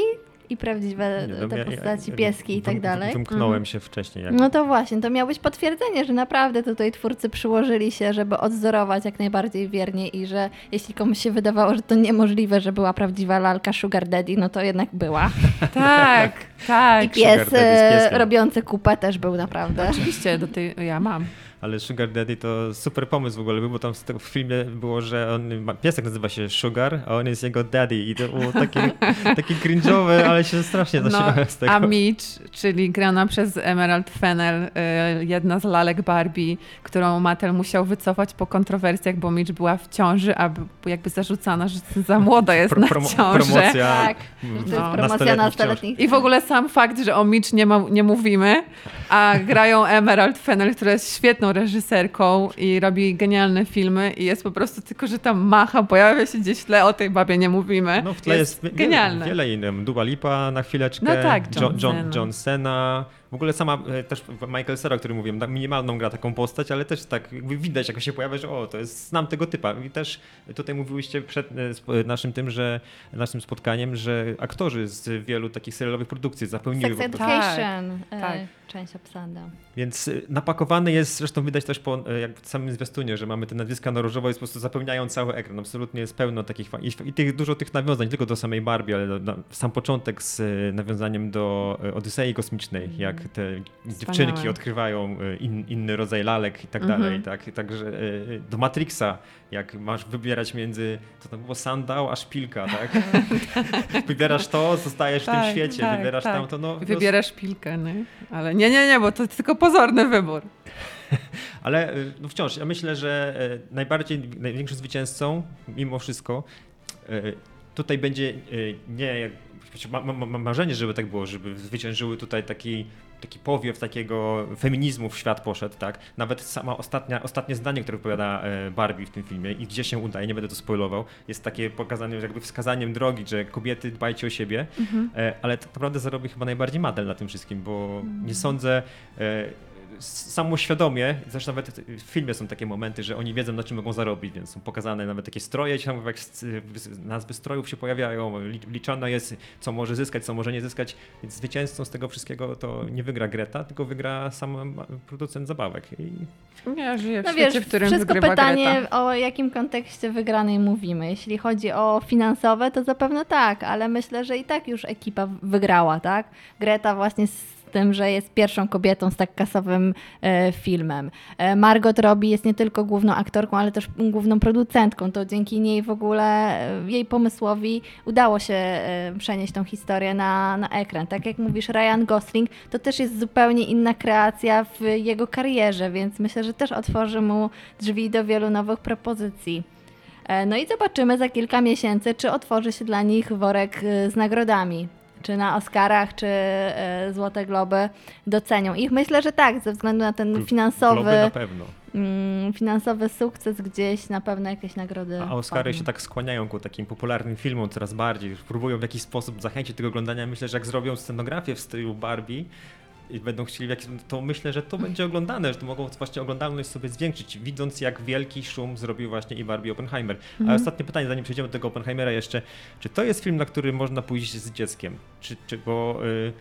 i prawdziwe Nie, no, te ja- postaci, ja pieski i tak dalej. Wymknąłem Mhm. się wcześniej. Jak... No to właśnie, to miał być potwierdzenie, że naprawdę tutaj twórcy przyłożyli się, żeby odzorować jak najbardziej wiernie i że jeśli komuś się wydawało, że to niemożliwe, że była prawdziwa lalka Sugar Daddy, no to jednak była. Tak, tak. I pies e, robiący kupę też był naprawdę. Oczywiście, do tej, ja mam. Ale Sugar Daddy to super pomysł w ogóle był, bo tam w, filmie było, że on, ma, piesek nazywa się Sugar, a on jest jego daddy i to było takie, takie cringe'owe, ale się strasznie No, zaśmiałem z tego. a Mitch, czyli grana przez Emerald Fennel, y, jedna z lalek Barbie, którą Mattel musiał wycofać po kontrowersjach, bo Mitch była w ciąży, a jakby zarzucano, że za młoda jest Pro- na ciążę. promocja Tak, że to jest No. promocja nastoletnich. I w ogóle sam fakt, że o Mitch nie, ma, nie mówimy, a grają Emerald Fennel, która jest świetną reżyserką i robi genialne filmy i jest po prostu tylko, że tam macha, pojawia się gdzieś w tle, o tej babie nie mówimy. No w tle jest, wie- genialne. wiele innych. Dua Lipa na chwileczkę, No tak, John John, John, Cena. W ogóle sama e, też Michael Cera, o którym mówiłem, tak minimalną gra taką postać, ale też tak jakby widać, jak się pojawia, że o, to jest, znam tego typa. I też tutaj mówiłyście przed e, sp- naszym tym, że naszym spotkaniem, że aktorzy z wielu takich serialowych produkcji zapełniły Sex Education, Tak, e, tak. część obsada. Więc napakowany jest, zresztą widać też po jak w samym zwiastunie, że mamy te nazwiska na różowo i po prostu zapełniają cały ekran. Absolutnie jest pełno takich i, i tych, dużo tych nawiązań, nie tylko do samej Barbie, ale do, na, sam początek z nawiązaniem do Odysei Kosmicznej, jak te dziewczynki odkrywają y, in, inny rodzaj lalek i tak Mhm. dalej. Tak? Także y, do Matrixa, jak masz wybierać między, to było, sandał a szpilka, tak? Wybierasz to, zostajesz w tym Tak, świecie, tak, wybierasz tak. tamto. No, Wybierasz pilkę, nie? Ale nie, nie, nie, bo to tylko pozorny wybór. Ale y, no wciąż, ja myślę, że najbardziej, największym zwycięzcą, mimo wszystko, tutaj będzie nie jak- ma, ma, ma marzenie, żeby tak było, żeby zwyciężyły tutaj taki, taki powiew takiego feminizmu w świat poszedł, tak? Nawet sama ostatnia, ostatnie zdanie, które wypowiada e, Barbie w tym filmie i gdzie się udaje, nie będę to spoilował, jest takie pokazanie, jakby wskazaniem drogi, że kobiety dbajcie o siebie, e, ale tak naprawdę zarobi chyba najbardziej Madel na tym wszystkim, bo nie sądzę e, samoświadomie, zresztą nawet w filmie są takie momenty, że oni wiedzą na czym mogą zarobić, więc są pokazane nawet takie stroje, tam jak nazwy strojów się pojawiają, li- liczone jest co może zyskać, co może nie zyskać, więc zwycięzcą z tego wszystkiego to nie wygra Greta, tylko wygra sam producent zabawek. I Ja żyję w No świecie, wiesz, w którym wszystko pytanie Greta. o jakim kontekście wygranej mówimy. Jeśli chodzi o finansowe, to zapewne tak, ale myślę, że i tak już ekipa wygrała, tak? Greta właśnie z tym, że jest pierwszą kobietą z tak kasowym e, filmem. E, Margot Robbie jest nie tylko główną aktorką, ale też główną producentką. To dzięki niej w ogóle, e, jej pomysłowi udało się przenieść tą historię na, na ekran. Tak jak mówisz, Ryan Gosling to też jest zupełnie inna kreacja w jego karierze, więc myślę, że też otworzy mu drzwi do wielu nowych propozycji. No i zobaczymy za kilka miesięcy, czy otworzy się dla nich worek z nagrodami. Czy na Oscarach, czy e, Złote Globy docenią ich. Myślę, że tak, ze względu na ten Globy finansowy, na pewno. mm, finansowy sukces gdzieś, na pewno jakieś nagrody. A Oscary się tak skłaniają ku takim popularnym filmom coraz bardziej. Próbują w jakiś sposób zachęcić do tego oglądania. Myślę, że jak zrobią scenografię w stylu Barbie i będą chcieli, w jakiś, to myślę, że to będzie oglądane, że to mogą właśnie oglądalność sobie zwiększyć, widząc jak wielki szum zrobił właśnie i Barbie Oppenheimer. A ostatnie pytanie, zanim przejdziemy do tego Oppenheimera jeszcze, czy to jest film, na który można pójść z dzieckiem? Czy, czy bo y,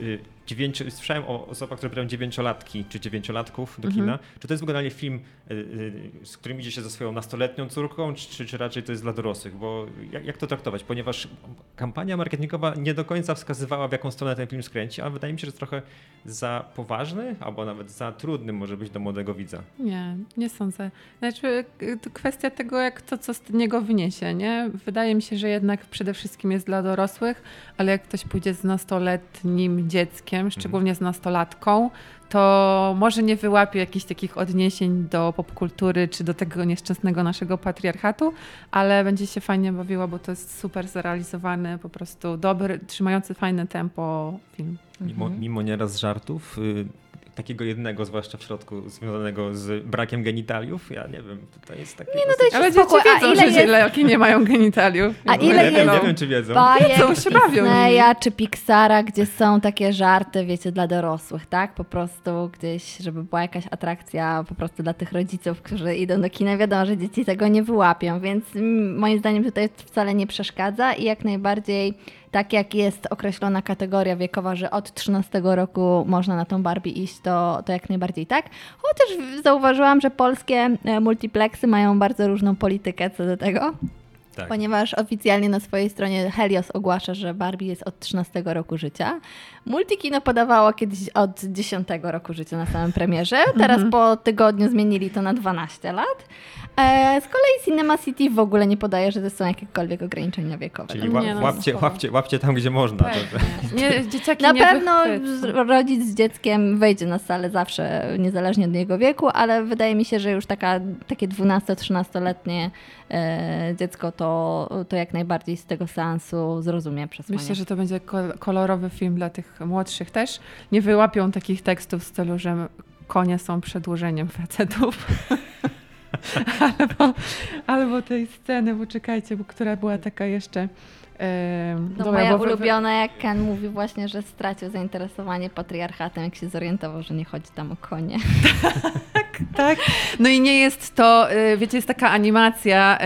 y, dziewięcio, słyszałem o osobach, które biorą dziewięciolatki czy dziewięciolatków do kina. Czy to jest generalnie film, y, y, z którym idzie się ze swoją nastoletnią córką, czy, czy, raczej to jest dla dorosłych? Bo jak, jak to traktować? Ponieważ kampania marketingowa nie do końca wskazywała, w jaką stronę ten film skręci, ale wydaje mi się, że jest trochę za poważny, albo nawet za trudny może być do młodego widza. Nie, nie sądzę. Znaczy, y, to kwestia tego, jak to, co z niego wyniesie, nie? Wydaje mi się, że jednak przede wszystkim jest dla dorosłych, ale jak ktoś pójdzie z nastoletnim dzieckiem, szczególnie z nastolatką, to może nie wyłapie jakichś takich odniesień do popkultury czy do tego nieszczęsnego naszego patriarchatu, ale będzie się fajnie bawiła, bo to jest super zrealizowany, po prostu dobry, trzymający fajne tempo film. Mimo, mimo nieraz żartów, y, takiego jednego, zwłaszcza w środku, związanego z brakiem genitaliów, ja nie wiem, to jest takie... Nie, no to Ale dzieci a wiedzą, ile że jest- dzieciaki nie mają genitaliów. A No, ile nie, wiem, jest- nie wiem, czy wiedzą. bajek Wiedzą, się bawią Disneya czy Pixara, gdzie są takie żarty, wiecie, dla dorosłych, tak? Po prostu gdzieś, żeby była jakaś atrakcja po prostu dla tych rodziców, którzy idą do kina. Wiadomo, że dzieci tego nie wyłapią, więc moim zdaniem tutaj wcale nie przeszkadza i jak najbardziej tak jak jest określona kategoria wiekowa, że od 13 roku można na tą Barbie iść, to, to jak najbardziej tak. Chociaż zauważyłam, że polskie e, multiplexy mają bardzo różną politykę co do tego. Tak. Ponieważ oficjalnie na swojej stronie Helios ogłasza, że Barbie jest od 13 roku życia. Multikino podawało kiedyś od 10 roku życia na samym premierze. Teraz po tygodniu zmienili to na 12 lat. E, z kolei Cinema City w ogóle nie podaje, że to są jakiekolwiek ograniczenia wiekowe. Czyli Nie, ła, no, łapcie, łapcie, łapcie tam, gdzie można. Tak. Nie, dzieciaki Na nie pewno wychwycą. rodzic z dzieckiem wejdzie na salę zawsze, niezależnie od jego wieku, ale wydaje mi się, że już taka, takie 12-13-letnie e, dziecko to, to jak najbardziej z tego seansu zrozumie przesłanie. Myślę, że to będzie kol- kolorowy film dla tych młodszych też. Nie wyłapią takich tekstów w stylu, że konie są przedłużeniem facetów. albo, albo tej sceny, bo czekajcie, bo która była taka jeszcze... No dobra, moja bo wy- ulubiona, jak Ken mówi właśnie, że stracił zainteresowanie patriarchatem, jak się zorientował, że nie chodzi tam o konie. Tak. No i nie jest to, y, wiecie, jest taka animacja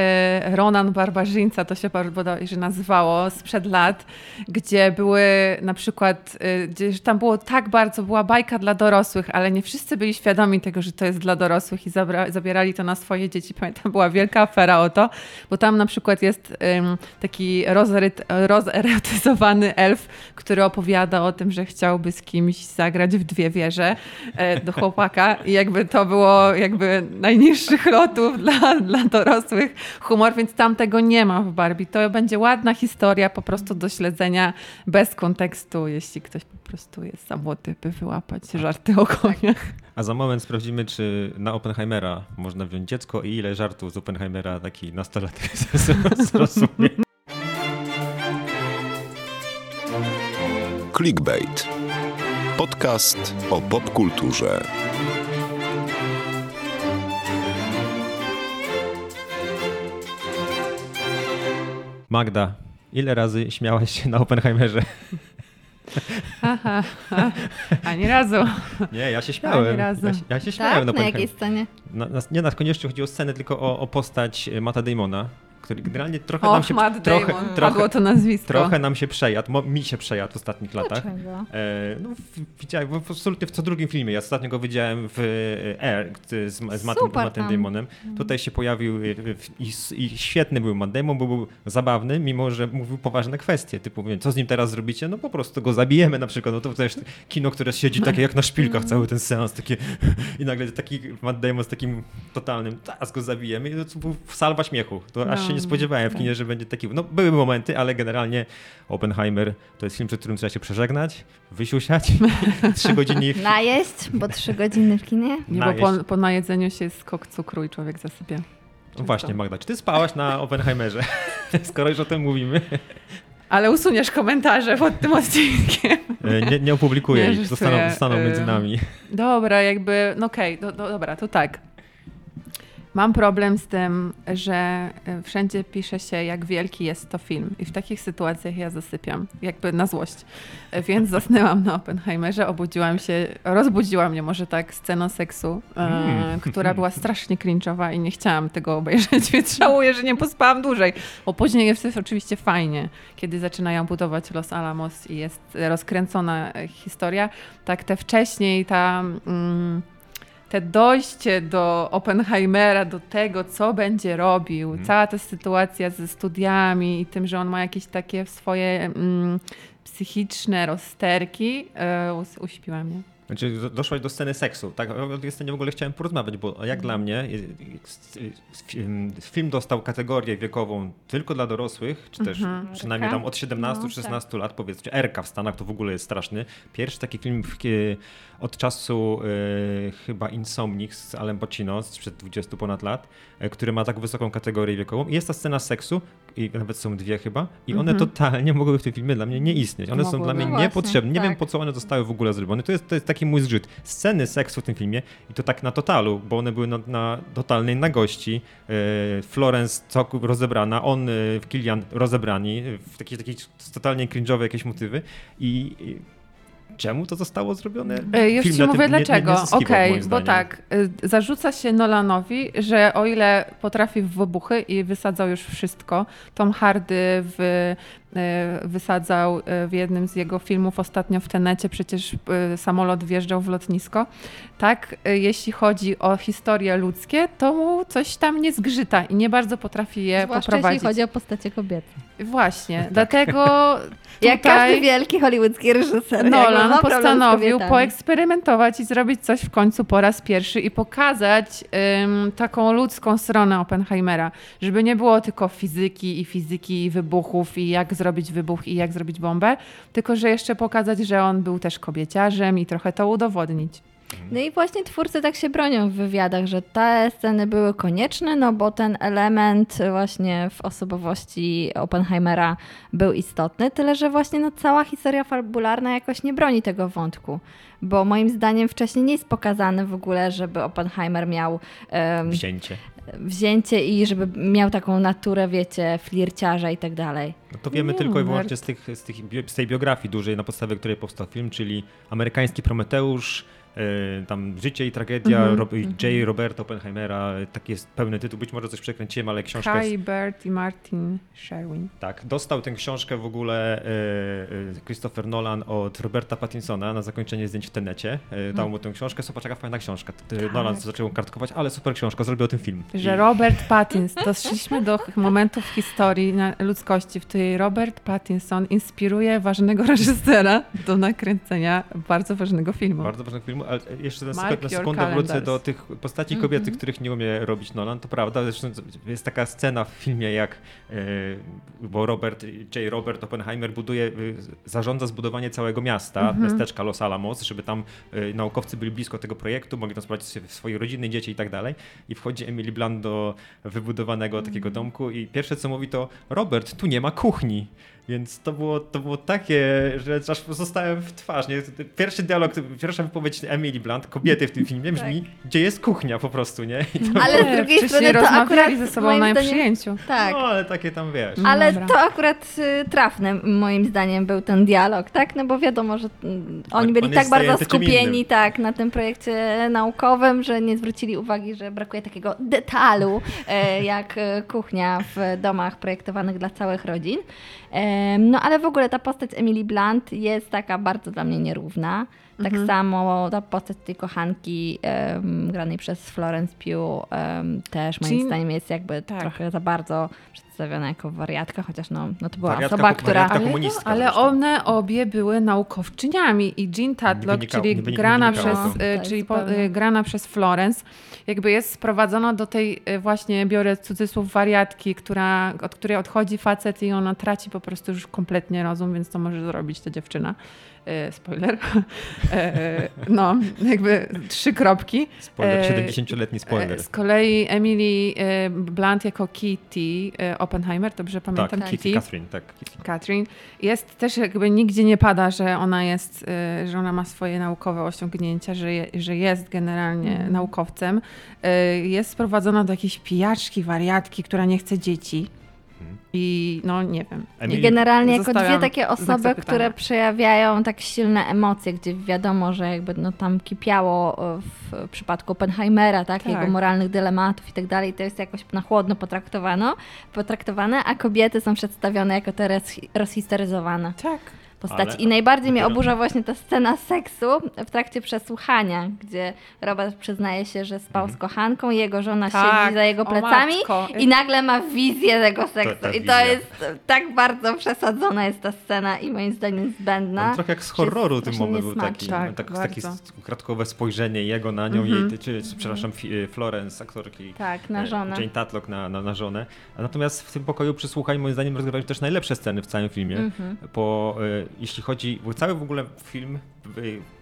y, Ronan Barbarzyńca, to się bodajże nazywało, sprzed lat, gdzie były na przykład, y, gdzie że tam było tak bardzo, była bajka dla dorosłych, ale nie wszyscy byli świadomi tego, że to jest dla dorosłych i zabra, zabierali to na swoje dzieci. Pamiętam, była wielka afera o to, bo tam na przykład jest ym, taki rozeryt, rozerotyzowany elf, który opowiada o tym, że chciałby z kimś zagrać w dwie wieże e, do chłopaka i jakby to było jakby najniższych lotów dla, dla dorosłych humor, więc tam tego nie ma w Barbie. To będzie ładna historia po prostu do śledzenia bez kontekstu, jeśli ktoś po prostu jest za młody, by wyłapać żarty o koniach. A za moment sprawdzimy, czy na Oppenheimera można wziąć dziecko i ile żartów z Oppenheimera taki nastolatek zrozumie. Clickbait. Podcast o popkulturze. Magda, ile razy śmiałaś się na Oppenheimerze? Aha, aha. ani razu. Nie, ja się Ani śmiałem. razu. Ja, się- ja się śmiałem Tak? na Na jakiej scenie? Na, na, nie, na koniecznie chodzi o scenę, tylko o, o postać e, Matta Damona, który generalnie trochę nam Och, się... Matt trochę, Damon, trochę, padło to nazwisko. trochę nam się przejadł, mo, mi się przejadł w ostatnich latach. Dlaczego? E, no, w- widziałem, bo absolutnie w co drugim filmie. Ja ostatnio go widziałem w e, Air z, z Mattem, Mattem. Damonem. Tutaj się pojawił e, w- i, i świetny był Matt Damon, bo był zabawny, mimo że mówił poważne kwestie. Typu, mówię, co z nim teraz zrobicie? No po prostu go zabijemy na przykład. No to też kino, które siedzi takie jak na szpilkach, cały ten seans, takie i nagle taki Matt Damon z takim totalnym, teraz go zabijemy. I to był salwa śmiechu. To aż się nie No, spodziewałem w kinie, że będzie taki. No były momenty, ale generalnie Oppenheimer to jest film, przed którym trzeba się przeżegnać, wysiusiać, trzy godziny w... Najeść, bo trzy godziny w kinie. Nie, bo po, po najedzeniu się jest skok cukru i człowiek zasypia. No właśnie Magda, czy ty spałaś na Oppenheimerze? Skoro już o tym mówimy. Ale usuniesz komentarze pod tym odcinkiem. E, Nie, nie opublikuję Nie, ich, zostaną, zostaną między Ym. nami. Dobra, jakby, no okej, do, do, dobra, to tak. Mam problem z tym, że y, wszędzie pisze się, jak wielki jest to film. I w takich sytuacjach ja zasypiam, jakby na złość. Y, Więc zasnęłam na Oppenheimerze, obudziłam się, rozbudziła mnie może tak scena seksu, y, Mm. która była strasznie cringe'owa i nie chciałam tego obejrzeć, więc żałuję, że nie pospałam dłużej. Bo później jest oczywiście fajnie, kiedy zaczynają budować Los Alamos i jest rozkręcona e, historia. Tak te wcześniej, ta... Mm, te dojście do Oppenheimera, do tego, co będzie robił, Mhm. cała ta sytuacja ze studiami i tym, że on ma jakieś takie swoje mm, psychiczne rozterki, us- uśpiła mnie. Znaczy, do- doszłaś do sceny seksu. Tak, o tej scenie w ogóle chciałem porozmawiać, bo jak dla mnie y, y, film- dostał kategorię wiekową tylko dla dorosłych, czy też Mhm. przynajmniej tam od 17-16 No, lat, powiedzmy. Erka w Stanach to w ogóle jest straszny. Pierwszy taki film od czasu y, chyba Insomniac z Alem Pacino sprzed 20 ponad lat, y, który ma tak wysoką kategorię wiekową. I jest ta scena seksu, i nawet są dwie chyba, i one Mhm. totalnie mogłyby w tym filmie dla mnie nie istnieć. One są dla mnie No właśnie, niepotrzebne. Nie wiem tak. po co one zostały w ogóle zrobione. To jest, to jest taki mój zgrzyt. Sceny seksu w tym filmie i to tak na totalu, bo one były na, na totalnej nagości. E, Florence całku rozebrana, on, e, Kilian rozebrani, e, w takie, takie totalnie cringe'owe jakieś motywy i, i czemu to zostało zrobione? E, Już Film ci mówię dlaczego. Okej, moim bo tak, y, zarzuca się Nolanowi, że o ile potrafi w wybuchy i wysadzał już wszystko, Tom Hardy w e, wysadzał e, w jednym z jego filmów ostatnio w Tenecie, przecież e, samolot wjeżdżał w lotnisko. Tak, jeśli chodzi o historie ludzkie, to mu coś tam nie zgrzyta i nie bardzo potrafi je Zwłaszcza poprowadzić. jeśli chodzi o postacie kobiety. Właśnie, dlatego Jak każdy wielki hollywoodzki reżyser. Nolan postanowił poeksperymentować i zrobić coś w końcu po raz pierwszy i pokazać ym, taką ludzką stronę Oppenheimera, żeby nie było tylko fizyki i fizyki i wybuchów i jak zrobić wybuch i jak zrobić bombę, tylko że jeszcze pokazać, że on był też kobieciarzem i trochę to udowodnić. No i właśnie twórcy tak się bronią w wywiadach, że te sceny były konieczne, no bo ten element właśnie w osobowości Oppenheimera był istotny, tyle że właśnie no cała historia fabularna jakoś nie broni tego wątku. Bo moim zdaniem wcześniej nie jest pokazane w ogóle, żeby Oppenheimer miał em, Wzięcie. wzięcie i żeby miał taką naturę, wiecie, flirciarza i tak dalej. No to wiemy Nie, tylko i wyłącznie z, tych, z, tych, z tej biografii dużej, na podstawie której powstał film, czyli amerykański Prometeusz, tam Życie i tragedia Mhm, Rob, J. Roberta Oppenheimera, taki jest pełny tytuł, być może coś przekręciłem, ale książka Kai jest, Bert i Martin Sherwin. tak, dostał tę książkę w ogóle e, e, Christopher Nolan od Roberta Pattinsona na zakończenie zdjęć w Tenecie, dał mu tę książkę, super, taka fajna książka, Tak. Nolan zaczął kartkować, ale super książka, zrobił o tym film. Że I- Robert Pattinson, doszliśmy do momentu w historii ludzkości, w której Robert Pattinson inspiruje ważnego reżysera do nakręcenia bardzo ważnego filmu. Bardzo ważny film, ale jeszcze na, sekund, na sekundę wrócę do tych postaci kobiety, których nie umie robić Nolan. To prawda, zresztą jest taka scena w filmie, jak e, bo Robert, J. Robert Oppenheimer buduje, e, zarządza zbudowanie całego miasta, miasteczka Los Alamos, żeby tam e, naukowcy byli blisko tego projektu, mogli tam sprawdzić swoje rodziny, dzieci i tak dalej. I wchodzi Emily Blunt do wybudowanego takiego domku i pierwsze co mówi to Robert, tu nie ma kuchni. Więc to było, to było takie, że aż zostałem w twarz. Nie? Pierwszy dialog, pierwsza wypowiedź Emily Blunt, kobiety w tym filmie brzmi, gdzie jest kuchnia po prostu, nie? Ale z drugiej strony to akurat ze sobą na zdaniem- przyjęciu. Tak. No, ale takie tam wiesz. Ale Dobra. to akurat y, trafne moim zdaniem był ten dialog, tak? No bo wiadomo, że mm, oni On- byli on tak bardzo skupieni tak, na tym projekcie naukowym, że nie zwrócili uwagi, że brakuje takiego detalu, e, jak e, kuchnia w domach projektowanych dla całych rodzin. Em, No ale w ogóle ta postać Emily Blunt jest taka bardzo dla mnie nierówna. Tak Mhm. samo ta postać tej kochanki em, granej przez Florence Pugh em, też moim Czyli- zdaniem jest jakby tak. trochę za bardzo przedstawiona jako wariatka, chociaż no, no to była Wariatka osoba, która... Ale, ale one obie były naukowczyniami i Jean Tatlock, czyli grana, przez, Tak, czyli po, y, grana przez Florence, jakby jest sprowadzona do tej y, właśnie, biorę cudzysłów, wariatki, która, od której odchodzi facet i ona traci po prostu już kompletnie rozum, więc to może zrobić ta dziewczyna. Y, Spoiler. E, No, jakby trzy kropki. Spoiler, e, 70-letni spoiler. E, Z kolei Emily e, Blunt jako Kitty e, Oppenheimer, dobrze pamiętam tak, Kitty, Catherine, tak. Kitty. Catherine, jest też jakby nigdzie nie pada, że ona jest, e, że ona ma swoje naukowe osiągnięcia, że, je, że jest generalnie Mhm. naukowcem. E, Jest sprowadzona do jakiejś pijaczki, wariatki, która nie chce dzieci. I no nie wiem. I generalnie jako dwie takie osoby, które przejawiają tak silne emocje, gdzie wiadomo, że jakby no tam kipiało e, w przypadku Oppenheimera, tak, Tak. jego moralnych dylematów i tak dalej, to jest jakoś na chłodno potraktowano, potraktowane, a kobiety są przedstawione jako te res- rozhistoryzowane Tak. Postaci. Ale I najbardziej mnie oburza właśnie ta scena seksu w trakcie przesłuchania, gdzie Robert przyznaje się, że spał Mhm. z kochanką, jego żona Tak. siedzi za jego plecami matko. i nagle ma wizję tego seksu. ta I to wizja. jest tak bardzo przesadzona jest ta scena i moim zdaniem zbędna. On trochę jak z horroru strasznie moment był taki. Tak, Tak, takie kratkowe spojrzenie jego na nią, Mhm. jej, czy, czy, przepraszam, y, Florence, aktorki. Tak, na e, żonę. Jane Tatlock na, na, na żonę. A Natomiast w tym pokoju przysłuchań moim zdaniem rozgrywają też najlepsze sceny w całym filmie. Mhm. Bo e, jeśli chodzi, bo cały w ogóle film, e,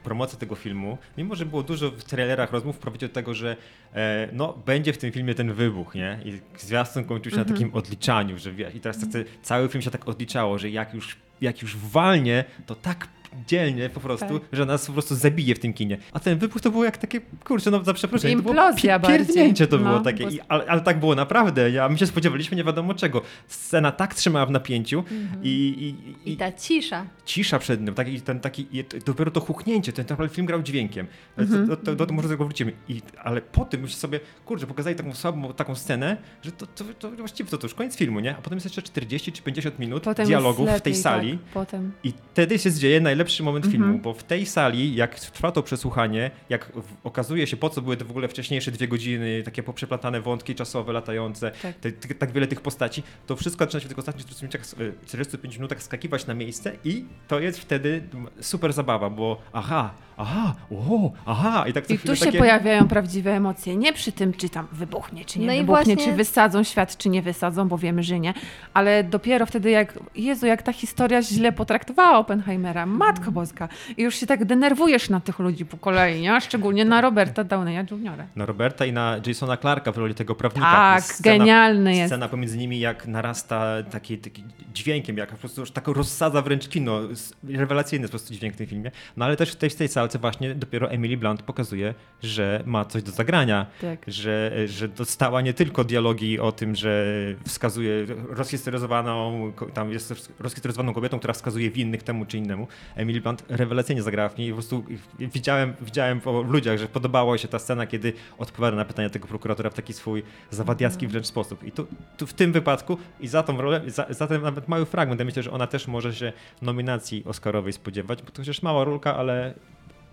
promocja tego filmu, mimo że było dużo w trailerach rozmów, prowadzi do tego, że e, no, będzie w tym filmie ten wybuch, nie? I zwiastun kończył się na takim odliczaniu, że wiesz, i teraz tacy, cały film się tak odliczało, że jak już, jak już walnie, to tak dzielnie po prostu, Tak. że nas po prostu zabije w tym kinie. A ten wybuch to było jak takie, kurczę, no za przeproszeniem, to było pierdnięcie to No, było takie, I, ale, ale tak było naprawdę, ja, my się spodziewaliśmy nie wiadomo czego. Scena tak trzymała w napięciu i, i, I ta cisza. cisza przed nim, taki, ten, taki, dopiero to huchnięcie, ten naprawdę film grał dźwiękiem. Mhm. To, to, to, to może do tego wrócimy. I, ale po tym myślę sobie, kurczę, pokazali taką słabą taką scenę, że to, to, to właściwie to, to już koniec filmu, nie? A potem jest jeszcze 40 czy 50 minut Potem dialogów jest w tej lepiej, sali. Tak, potem. I wtedy się dzieje najlepszy moment Mhm. filmu, bo w tej sali, jak trwa to przesłuchanie, jak okazuje się, po co były te w ogóle wcześniejsze dwie godziny, takie poprzeplatane wątki czasowe, latające, Tak. te, te, tak wiele tych postaci, to wszystko zaczyna się w tych ostatnich 40 minutach, e, 45 minutach skakiwać na miejsce i to jest wtedy super zabawa, bo aha, aha, o, aha, i tak I tu się takie... pojawiają prawdziwe emocje. Nie przy tym, czy tam wybuchnie, czy nie No i wybuchnie, właśnie- czy wysadzą świat, czy nie wysadzą, bo wiemy, że nie. Ale dopiero wtedy, jak Jezu, jak ta historia źle potraktowała Oppenheimera, Matko Boska. I już się tak denerwujesz na tych ludzi po kolei, nie? Szczególnie na Roberta Downeya Jr. Na Roberta i na Jasona Clarka w roli tego prawnika. Tak, scena- genialny jest. Scena pomiędzy nimi, jak narasta taki, taki dźwiękiem, jak po prostu już tak rozsadza wręcz kino. Rewelacyjny jest po prostu dźwięk w tym filmie. No ale też w tej, w tej salce właśnie dopiero Emily Blunt pokazuje, że ma coś do zagrania. Tak. Że, że dostała nie tylko dialogi o tym, że wskazuje rozhistoryzowaną, tam jest rozhistoryzowaną kobietą, która wskazuje winnych temu czy innemu. Emily Blunt rewelacyjnie zagrała w niej i po prostu widziałem, widziałem po ludziach, że podobała się ta scena, kiedy odpowiada na pytania tego prokuratora w taki swój zawadiacki wręcz sposób. I tu, tu w tym wypadku i za tą rolę, za, za ten nawet mały fragment, ja myślę, że ona też może się nominacji Oscarowej spodziewać, bo to chociaż mała rolka, ale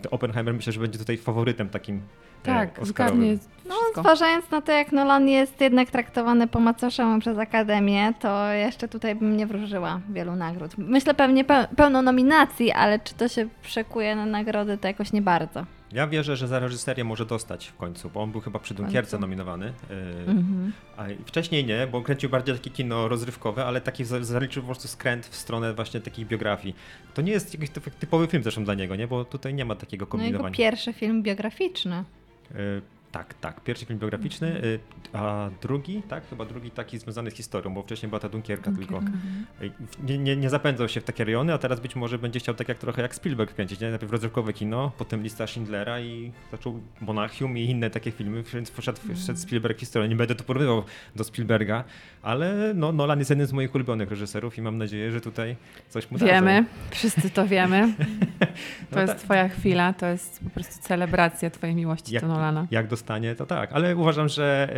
Oppenheimer myślę, że będzie tutaj faworytem takim e, Tak, zgadnie No, wszystko. zważając na to, jak Nolan jest jednak traktowany po macoszemu przez Akademię, to jeszcze tutaj bym nie wróżyła wielu nagród. Myślę pewnie pe- pełno nominacji, ale czy to się przekuje na nagrody, to jakoś nie bardzo. Ja wierzę, że za reżyserię może dostać w końcu, bo on był chyba przy Dunkierce nominowany. e, Mhm. A wcześniej nie, bo kręcił bardziej takie kino rozrywkowe, ale taki za- zaliczył po prostu skręt w stronę właśnie takich biografii. To nie jest jakiś typ- typowy film zresztą dla niego, nie? Bo tutaj nie ma takiego No jego kombinowania. pierwszy film biograficzny. Tak, tak. Pierwszy film biograficzny, Mhm. e, a drugi, tak? Chyba drugi taki związany z historią, bo wcześniej była ta Dunkierka tylko. E, Nie, nie, nie zapędzał się w takie rejony, a teraz być może będzie chciał tak jak trochę jak Spielberg kręcić, nie? Najpierw rozrywkowe kino, potem lista Schindlera i zaczął Monachium i inne takie filmy, więc wszedł, wszedł Spielberg historię. Nie będę to porównywał do Spielberga, ale no, Nolan jest jednym z moich ulubionych reżyserów i mam nadzieję, że tutaj coś mu dadzą. Wiemy, wszyscy to wiemy. To No jest tak. twoja chwila, to jest po prostu celebracja twojej miłości Jak- do Nolana. Jak dostanie, to tak. Ale uważam, że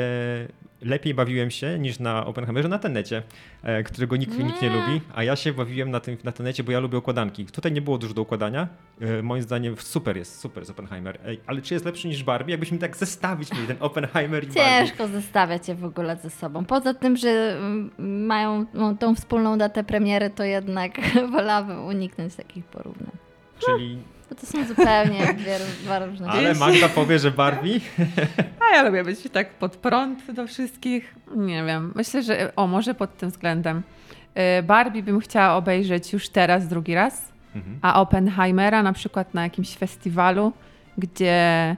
e, lepiej bawiłem się niż na Oppenheimerze na Tenecie, e, którego nikt, nikt nie lubi, a ja się bawiłem na, tym, na Tenecie, bo ja lubię układanki. Tutaj nie było dużo do układania. E, moim zdaniem super jest, super jest Oppenheimer. Ale czy jest lepszy niż Barbie? Jakbyśmy tak zestawić mieli ten Oppenheimer i Barbie. Ciężko zestawiać je w ogóle ze sobą. Poza tym, że mm, mają no, tą wspólną datę premiery, to jednak wolałabym uniknąć takich porównań. Czyli, Bo to są zupełnie dwie, dwa różne ale Magda powie, że Barbie? A ja lubię być tak pod prąd do wszystkich. Nie wiem. Myślę, że o, może pod tym względem. Y, Barbie bym chciała obejrzeć już teraz drugi raz, Mhm. a Oppenheimera na przykład na jakimś festiwalu, gdzie,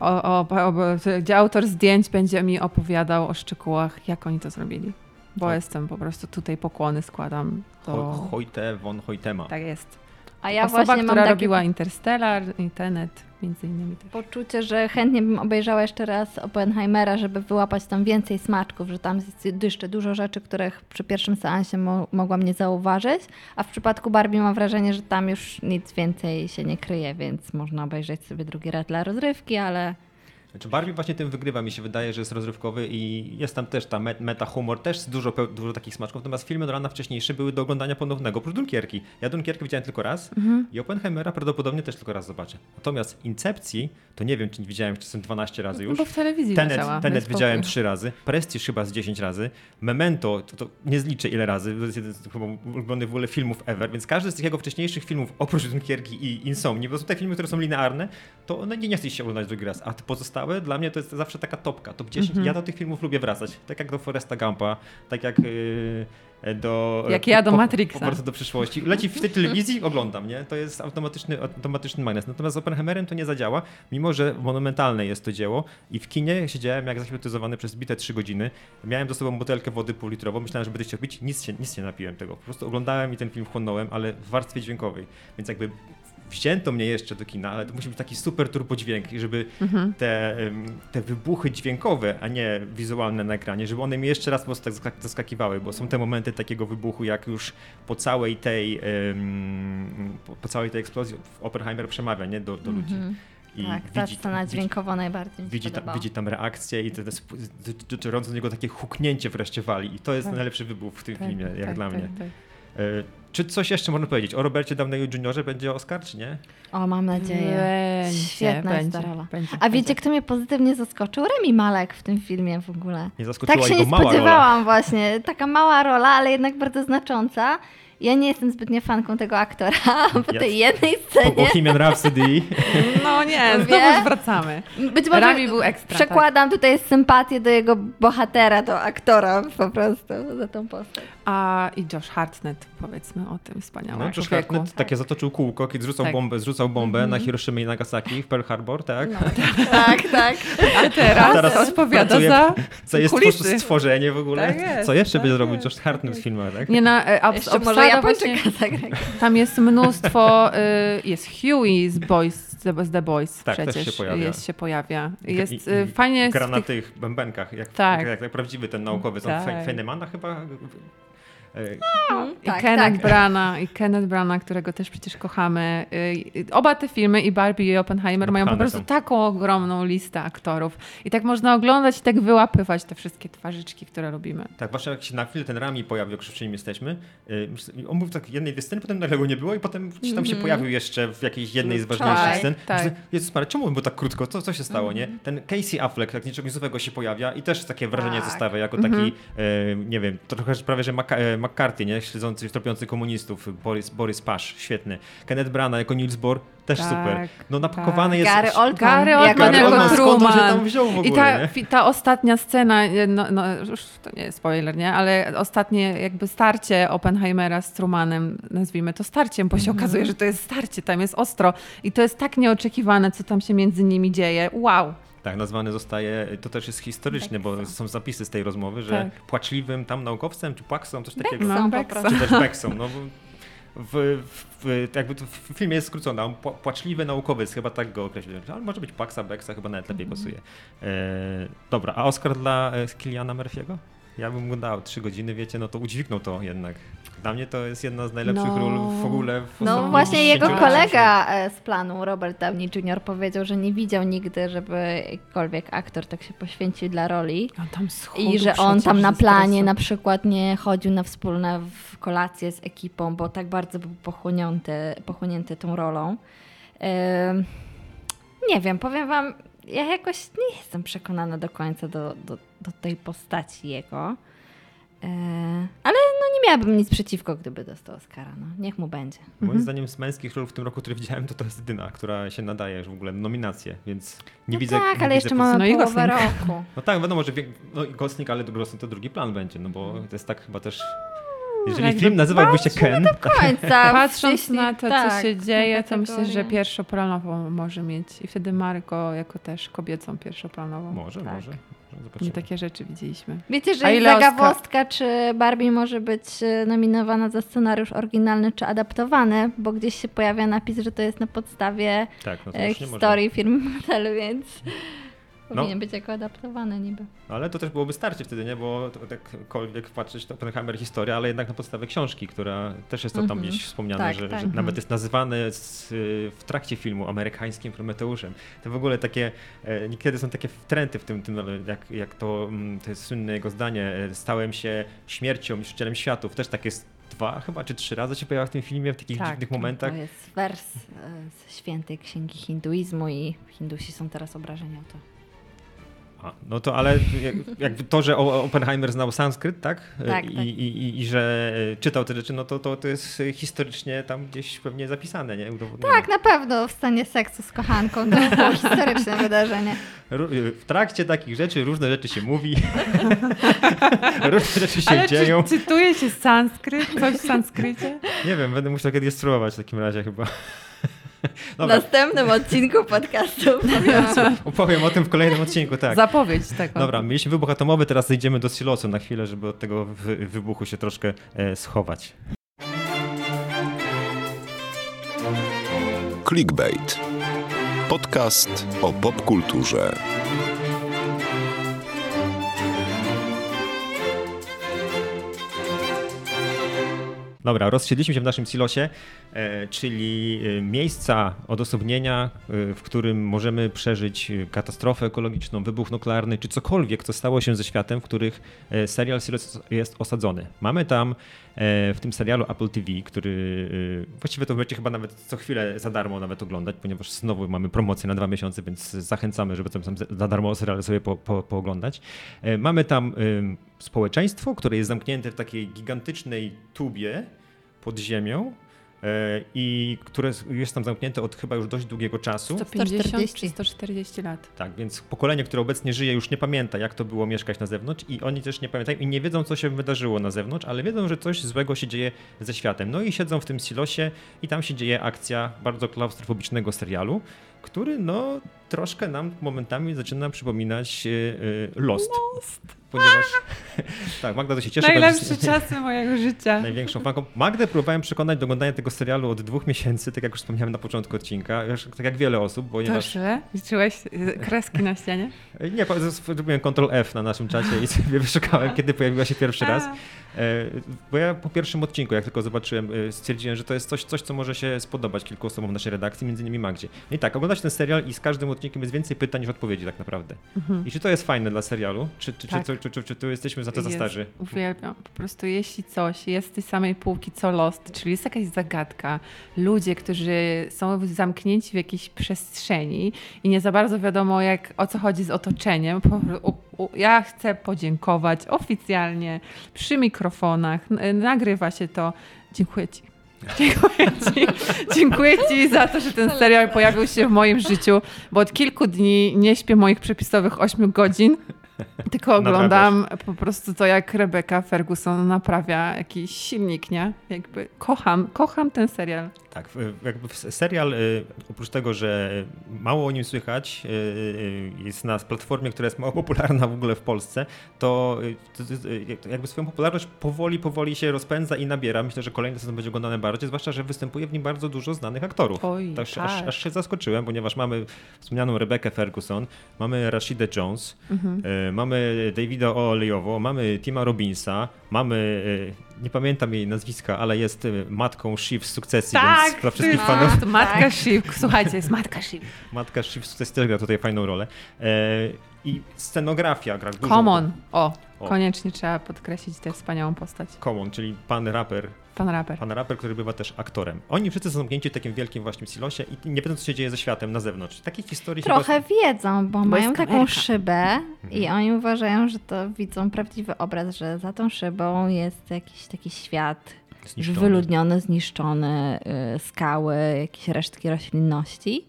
o, o, o, gdzie autor zdjęć będzie mi opowiadał o szczegółach, jak oni to zrobili. Bo O. jestem po prostu tutaj pokłony składam. Ho, To... Hojte von Hoytema. Tak jest. A ja Osoba, właśnie mam która takie robiła Interstellar i Tenet między innymi też. poczucie, że chętnie bym obejrzała jeszcze raz Oppenheimera, żeby wyłapać tam więcej smaczków, że tam jest jeszcze dużo rzeczy, których przy pierwszym seansie mo- mogłam nie zauważyć, a w przypadku Barbie mam wrażenie, że tam już nic więcej się nie kryje, więc można obejrzeć sobie drugi raz dla rozrywki, ale Znaczy Barbie właśnie tym wygrywa, mi się wydaje, że jest rozrywkowy i jest tam też ta met- meta-humor, też dużo, dużo takich smaczków, natomiast filmy Nolana wcześniejsze były do oglądania ponownego, oprócz Dunkierki. Ja Dunkierkę widziałem tylko raz i Oppenheimera prawdopodobnie też tylko raz zobaczę. Natomiast Incepcji, to nie wiem, czy widziałem czasem 12 razy No już. bo w telewizji Tenet, leciała. Tenet widziałem spokój. trzy razy, Prestige chyba z 10 razy, Memento, to, to nie zliczę ile razy, to jest jeden z chyba ulubionych w ogóle filmów ever, więc każdy z tych jego wcześniejszych filmów, oprócz Dunkierki i Insomni, bo są te filmy, które są linearne, to one nie, nie chce się oglądać drugi raz, a te pozostałe dla mnie to jest zawsze taka topka, top 10. Mhm. Ja do tych filmów lubię wracać, tak jak do Foresta Gampa, tak jak yy, do... Jak ja do po, Matrixa. Po prostu do przyszłości. Leci w tej telewizji, oglądam, nie? To jest automatyczny, automatyczny magnes. Natomiast z Oppenheimerem to nie zadziała, mimo że monumentalne jest to dzieło i w kinie siedziałem jak zahipnotyzowany przez bite 3 godziny. Miałem ze sobą butelkę wody półlitrową, myślałem, że będę chciał pić, nic się, nic nie napiłem tego. Po prostu oglądałem i ten film chłonąłem, ale w warstwie dźwiękowej. Więc jakby wzięto mnie jeszcze do kina, ale to musi być taki super turbodźwięk i żeby Mhm. te, te wybuchy dźwiękowe, a nie wizualne na ekranie, żeby one mnie jeszcze raz po prostu tak zaskak- zaskakiwały, bo są te momenty takiego wybuchu, jak już po całej tej po, całej tej eksplozji Oppenheimer przemawia nie, do, do ludzi. Mhm. I tak, ta widzi, scena widzi, dźwiękowa najbardziej mi się widzi, tam, podobała. widzi tam reakcję i dotyczące do niego takie huknięcie wreszcie wali i to jest Tak. najlepszy wybuch w tym Tak, filmie, jak tak, dla tak, mnie. Czy coś jeszcze można powiedzieć? O Robercie Downey Jr. będzie Oscar, czy nie? O, mam nadzieję. Będzie, Świetna jest będzie, ta rola. będzie, A wiecie, będzie. kto mnie pozytywnie zaskoczył? Remi Malek w tym filmie w ogóle. Nie zaskoczyła Tak się jego nie mała rola. spodziewałam właśnie. Taka mała rola, ale jednak bardzo znacząca. Ja nie jestem zbytnio fanką tego aktora, po Ja- tej jednej Po scenie. Bohemian Rhapsody. No nie, Wie? znowu już wracamy. Być może Rami był ekstra. tak. przekładam tutaj sympatię do jego bohatera, do aktora po prostu, za tą postać. A i Josh Hartnett, powiedzmy o tym wspaniałym No, Josh człowieku. Hartnett takie zatoczył kółko, kiedy zrzucał Tak. bombę, zrzucał bombę na Hiroshima i Nagasaki w Pearl Harbor, tak? No, tak, tak. A teraz, teraz odpowiada pracuje- za Co jest po kulisy. prostu stworzenie w ogóle. Tak jest, Co jeszcze tak będzie robił Josh Hartnett w filmach, tak? Nie na, e, Jeszcze obsada Japończyka właśnie, zagrać. tam jest mnóstwo, y, jest Huey z, Boys, z The Boys Tak, też przecież się pojawia. Jest, się pojawia. Jest i- y, i fajnie Gra w na tych, tych bębenkach, jak, Tak. jak, jak prawdziwy ten naukowiec. Tak. Tak. Feynmana chyba? E, i Tak, Kenneth tak. Brana i Kenneth Brana, którego też przecież kochamy. Y, Oba te filmy, i Barbie i Oppenheimer, mają po prostu są. taką ogromną listę aktorów. I tak można oglądać i tak wyłapywać te wszystkie twarzyczki, które lubimy. Tak, właśnie jak się na chwilę ten Rami pojawił, jak już przy nim jesteśmy, y, on był w takiej jednej dwie sceny, potem nagle go nie było i potem gdzieś tam się pojawił jeszcze w jakiejś jednej z ważniejszych Tak, scen. tak. Jezus Maria, czemu on był tak krótko? Co, co się stało, nie? Ten Casey Affleck, tak niczego nowego się pojawia i też takie wrażenie Tak. zostawia jako taki, e, nie wiem, trochę prawie, że e, McCarthy, nie? Śledzący, tropiący komunistów, Boris, Boris Pasz, świetny. Kenneth Branagh jako Niels Bohr, też Tak, super. No tak. napakowany jest... Gary Oldman. Gary jako Oldman Gary Oldman, skąd on się Truman. tam wziął w ogóle, I ta, nie? ta ostatnia scena, no, no już to nie jest spoiler, nie? Ale ostatnie jakby starcie Oppenheimera z Trumanem, nazwijmy to starciem, bo się Mhm. okazuje, że to jest starcie, tam jest ostro. I to jest tak nieoczekiwane, co tam się między nimi dzieje. Wow. Tak, nazwany zostaje, to też jest historyczne, bo Beksą. są zapisy z tej rozmowy, że Tak. płaczliwym tam naukowcem, czy płaksą, coś takiego. Beksą. No. Czy też Beksą, no w, w, jakby to w filmie jest skrócone, on pła- płaczliwy naukowiec, chyba tak go określiłem, ale może być Płaksa, Beksa, chyba nawet lepiej Mhm. pasuje. E, dobra, a Oscar dla e, Kiliana Murphy'ego? Ja bym mu dał trzy godziny, wiecie, no to udźwignął to jednak. Dla mnie to jest jedna z najlepszych No. ról w ogóle w No właśnie jego 10 latach. kolega z planu, Robert Downey Jr. powiedział, że nie widział nigdy, żeby jakikolwiek aktor tak się poświęcił dla roli. On tam schudł I że on tam na planie na przykład nie chodził na wspólne kolacje z ekipą, bo tak bardzo był pochłonięty, pochłonięty tą rolą. Ym, nie wiem, powiem wam, ja jakoś nie jestem przekonana do końca do, do, do tej postaci jego. Yy, ale no nie miałabym nic przeciwko, gdyby dostał Oscara. No. Niech mu będzie. Moim zdaniem z męskich ról w tym roku, które widziałem, to to jest jedyna, która się nadaje w ogóle nominację, więc nie no widzę... tak, nie ale widzę jeszcze mamy No połowę roku. No tak, wiadomo, że no i Gosling, ale Gosling to drugi plan będzie, no bo to jest tak chyba też... Jeżeli jakby film nazywałby się Ken, Do końca. Patrząc jeśli- na to, tak, co się dzieje, to myślę, że pierwszoplanową może mieć. I wtedy Marko jako też kobiecą pierwszoplanową. może, Tak. może. Nie Zobaczymy. takie rzeczy widzieliśmy. Wiecie, że Oscar- zagawostka, czy Barbie może być e, nominowana za scenariusz oryginalny czy adaptowany, bo gdzieś się pojawia napis, że to jest na podstawie Tak, no to e, nie może. historii firmy modelu, więc No. powinien być jako adaptowany niby. Ale to też byłoby starcie wtedy, nie? Bo to, jakkolwiek patrzeć, to Oppenheimer historia, ale jednak na podstawie książki, która też jest to tam Mhm. gdzieś wspomniane, Tak, że, tak. że nawet jest nazywany z, w trakcie filmu amerykańskim Prometeuszem. To w ogóle takie, e, niekiedy są takie trendy w tym, tym jak, jak to, mm, to jest słynne jego zdanie, e, stałem się śmiercią, niszczycielem światów, też tak jest dwa chyba, czy trzy razy się pojawia w tym filmie, w takich Tak, dziwnych momentach. To jest wers e, z świętej księgi hinduizmu i Hindusi są teraz obrażeni o to. Aha, no to ale jak- jakby to, że Oppenheimer znał sanskryt, tak? Tak, I, tak. I, i, I że czytał te rzeczy, no to, to, to jest historycznie tam gdzieś pewnie zapisane, nie? Tak, na pewno w stanie seksu z kochanką to było historyczne wydarzenie. Ró- W trakcie takich rzeczy różne rzeczy się mówi, różne rzeczy się Ale dzieją. czy czytuje się sanskryt? Coś w sanskrycie? Nie wiem, będę musiał kiedyś spróbować w takim razie chyba. W Dobra, następnym odcinku podcastu opowiem o tym w kolejnym odcinku, tak. Zapowiedź tego. Dobra, mieliśmy wybuch atomowy, teraz zejdziemy do silosu na chwilę, żeby od tego wy- wybuchu się troszkę e, schować. Clickbait. Podcast o popkulturze. Dobra, rozsiedliśmy się w naszym silosie, e, czyli e, miejsca odosobnienia, e, w którym możemy przeżyć katastrofę ekologiczną, wybuch nuklearny, czy cokolwiek, co stało się ze światem, w których serial Silos jest osadzony. Mamy tam w tym serialu Apple TV, który e, właściwie to będziecie chyba nawet co chwilę za darmo nawet oglądać, ponieważ znowu mamy promocję na dwa miesiące, więc zachęcamy, żeby tam za darmo serial sobie po, po, pooglądać. E, Mamy tam e, społeczeństwo, które jest zamknięte w takiej gigantycznej tubie pod ziemią e, i które jest tam zamknięte od chyba już dość długiego czasu. 150 czy 140. 140 lat. Tak, więc pokolenie, które obecnie żyje, już nie pamięta, jak to było mieszkać na zewnątrz, i oni też nie pamiętają i nie wiedzą, co się wydarzyło na zewnątrz, ale wiedzą, że coś złego się dzieje ze światem. No i siedzą w tym silosie, i tam się dzieje akcja bardzo klaustrofobicznego serialu, który, no, troszkę nam momentami zaczyna przypominać e, e, Lost. Ponieważ. tak, Magda to się cieszy. Najlepsze jest- czasy mojego życia. największą fanką. Magdę próbowałem przekonać do oglądania tego serialu od dwóch miesięcy, tak jak już wspomniałem na początku odcinka, tak jak wiele osób, ponieważ... Proszę, liczyłeś y, kreski na ścianie? Nie, po- zrobiłem Ctrl F na naszym czacie i sobie wyszukałem, kiedy pojawiła się pierwszy raz. E, Bo ja po pierwszym odcinku, jak tylko zobaczyłem, e, stwierdziłem, że to jest coś, coś co może się spodobać kilku osobom w naszej redakcji, między innymi Magdzie. No i tak, oglądać ten serial i z każdym odcinkiem jest więcej pytań niż odpowiedzi tak naprawdę. I czy to jest fajne dla serialu? Czy, czy, Tak. czy, czy tu jesteśmy za to za starzy? Uwielbiam. Po prostu jeśli coś jest z tej samej półki co Lost, czyli jest jakaś zagadka, ludzie, którzy są zamknięci w jakiejś przestrzeni i nie za bardzo wiadomo jak, o co chodzi z otoczeniem, ja chcę podziękować oficjalnie przy mikrofonach, n- nagrywa się to. Dziękuję Ci. Dziękuję ci. Dziękuję Ci za to, że ten serial pojawił się w moim życiu, bo od kilku dni nie śpię moich przepisowych 8 godzin, tylko oglądam po prostu to, jak Rebecca Ferguson naprawia jakiś silnik, nie? Jakby kocham, kocham ten serial. Tak, jakby serial, y, oprócz tego, że mało o nim słychać, y, y, jest na platformie, która jest mało popularna w ogóle w Polsce, to, jakby swoją popularność powoli, powoli się rozpędza i nabiera. Myślę, że kolejny sezon będzie oglądany bardziej, zwłaszcza, że występuje w nim bardzo dużo znanych aktorów. Oj, Tak, aż, tak. aż się zaskoczyłem, ponieważ mamy wspomnianą Rebekę Ferguson, mamy Rashidę Jones, y, mamy Davida Olejowo, mamy Tima Robinsa, mamy, nie pamiętam jej nazwiska, ale jest y, matką Shiv z sukcesji, więc dla wszystkich to fanów jest Matka Tak. Shiv. Słuchajcie, jest Matka Shiv. Matka Shiv z sukcesji też gra tutaj fajną rolę. E, I scenografia gra dużą Common. O, O. koniecznie trzeba podkreślić tę wspaniałą postać. Common, czyli pan raper, Pan raper. pan raper, który bywa też aktorem. Oni wszyscy są zamknięci w takim wielkim właśnie silosie i nie wiedzą, co się dzieje ze światem na zewnątrz. Takich historii się trochę wiedzą, bo, mają taką szybę i oni uważają, że to widzą prawdziwy obraz, że za tą szybą jest jakiś taki świat zniszczony. wyludniony, zniszczony, y, skały, jakieś resztki roślinności.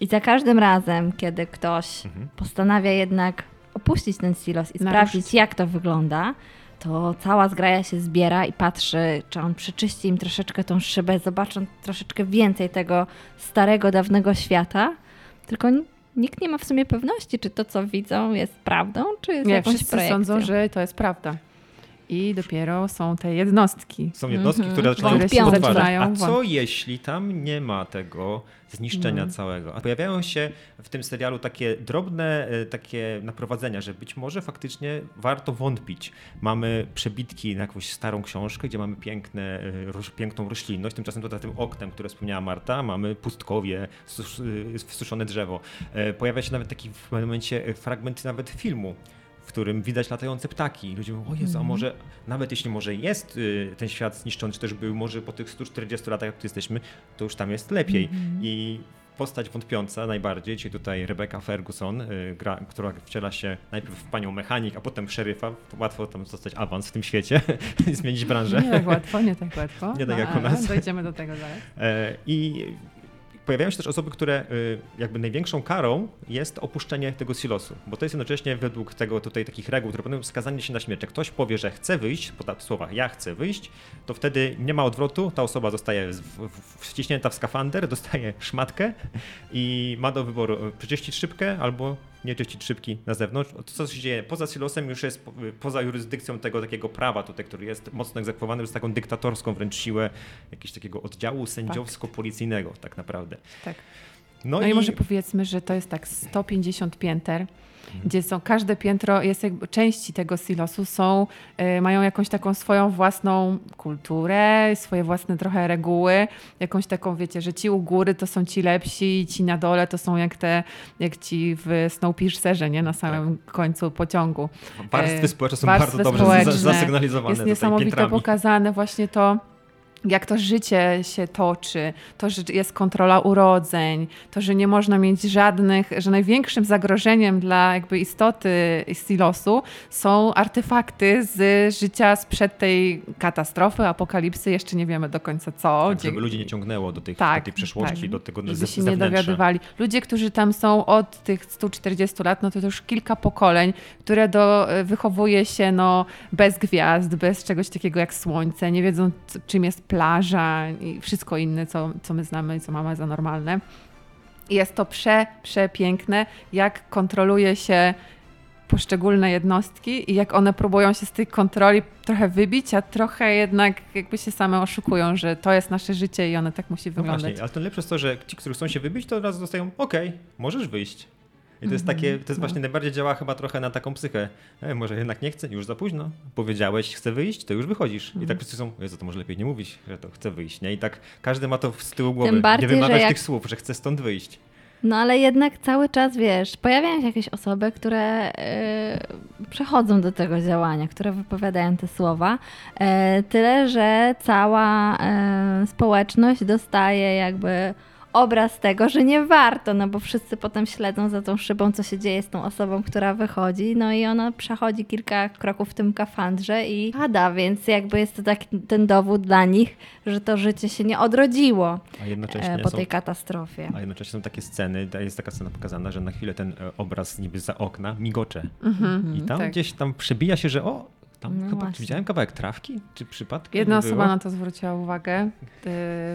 I za każdym razem, kiedy ktoś Mhm. postanawia jednak opuścić ten silos i Naruszyć. sprawdzić, jak to wygląda, to cała zgraja się zbiera i patrzy, czy on przeczyści im troszeczkę tą szybę, zobaczą troszeczkę więcej tego starego, dawnego świata. Tylko nikt nie ma w sumie pewności, czy to, co widzą, jest prawdą, czy jest Nie, jakąś wszyscy projekcją. sądzą, że to jest prawda. I dopiero są te jednostki. Są jednostki, Mhm. które zaczynają Które się podważać. zaczynają A co jeśli tam nie ma tego zniszczenia Mhm. całego? A pojawiają się w tym serialu takie drobne e, takie naprowadzenia, że być może faktycznie warto wątpić. Mamy przebitki na jakąś starą książkę, gdzie mamy piękne, e, roś, piękną roślinność. Tymczasem tutaj za tym oknem, które wspomniała Marta, mamy pustkowie, e, wsuszone drzewo. Pojawia się nawet taki w momencie fragment nawet filmu, w którym widać latające ptaki. Ludzie mówią, o Jezu, a może nawet jeśli może jest y, ten świat zniszczony, czy też był może po tych 140 latach, jak tu jesteśmy, to już tam jest lepiej. I postać wątpiąca najbardziej, czyli tutaj Rebecca Ferguson, y, gra, która wciela się najpierw w panią mechanik, a potem w szeryfa. Łatwo tam zostać awans w tym świecie i zmienić branżę. Nie tak łatwo, nie tak łatwo. Nie tak jak u ale nas. Dojdziemy do tego zaraz. E, I pojawiają się też osoby, które y, jakby największą karą jest opuszczenie tego silosu, bo to jest jednocześnie według tego tutaj takich reguł, które będą skazanie się na śmierć. Jak ktoś powie, że chce wyjść, po słowach ja chcę wyjść, to wtedy nie ma odwrotu, ta osoba zostaje wciśnięta w skafander, dostaje szmatkę i ma do wyboru y, przeczyścić szybkę albo nie czyścić szybki na zewnątrz. To, co się dzieje poza silosem, już jest po- poza jurysdykcją tego takiego prawa tutaj, który jest mocno egzekwowany, jest taką dyktatorską wręcz siłę jakiegoś takiego oddziału sędziowsko-policyjnego tak naprawdę. Tak. No, No i może powiedzmy, że to jest tak 150 pięter, gdzie są każde piętro, jest jakby części tego silosu są, y, mają jakąś taką swoją własną kulturę, swoje własne trochę reguły, jakąś taką, wiecie, że ci u góry to są ci lepsi, ci na dole to są jak te, jak ci w Snowpiercerze, nie? Na samym końcu pociągu. warstwy e, społeczne są bardzo dobrze zasygnalizowane Jest niesamowite piętrami. pokazane właśnie to, jak to życie się toczy, to, że jest kontrola urodzeń, to, że nie można mieć żadnych, że największym zagrożeniem dla jakby istoty silosu są artefakty z życia sprzed tej katastrofy, apokalipsy, jeszcze nie wiemy do końca co. Tak, żeby ludzi nie ciągnęło do, tych, Tak, do tej przeszłości, tak. do tego żeby się nie dowiadywali. Ludzie, którzy tam są od tych 140 lat, no to, to już kilka pokoleń, które do, wychowuje się no, bez gwiazd, bez czegoś takiego jak słońce, nie wiedzą czym jest plaża i wszystko inne, co, co my znamy i co mamy za normalne. Jest to prze, przepiękne, jak kontroluje się poszczególne jednostki i jak one próbują się z tej kontroli trochę wybić, a trochę jednak jakby się same oszukują, że to jest nasze życie i one tak musi No wyglądać. właśnie, ale to lepsze jest to, że ci, którzy chcą się wybić, to od razu dostają, okej, możesz wyjść. I to jest Mhm, takie, to jest no. właśnie najbardziej działa chyba trochę na taką psychę. E, może jednak nie chcę, już za późno. Powiedziałeś, chcę wyjść, to już wychodzisz. Mhm. I tak wszyscy są, Jezu, to może lepiej nie mówić, że to chcę wyjść, nie? I tak każdy ma to z tyłu głowy. bardziej, nie wymawiać jak- tych słów, że chce stąd wyjść. No ale jednak cały czas, wiesz, pojawiają się jakieś osoby, które yy, przechodzą do tego działania, które wypowiadają te słowa. E, tyle, że cała e, społeczność dostaje jakby obraz tego, że nie warto, no bo wszyscy potem śledzą za tą szybą, co się dzieje z tą osobą, która wychodzi, no i ona przechodzi kilka kroków w tym kafandrze i pada, więc jakby jest to taki ten dowód dla nich, że to życie się nie odrodziło A jednocześnie e, po są tej katastrofie. A jednocześnie są takie sceny, jest taka scena pokazana, że na chwilę ten e, obraz niby za okna migocze. Mhm, I tam tak. gdzieś tam przebija się, że o, tam No chyba czy widziałem kawałek trawki? Czy przypadkiem? Jedna osoba było? na to zwróciła uwagę y,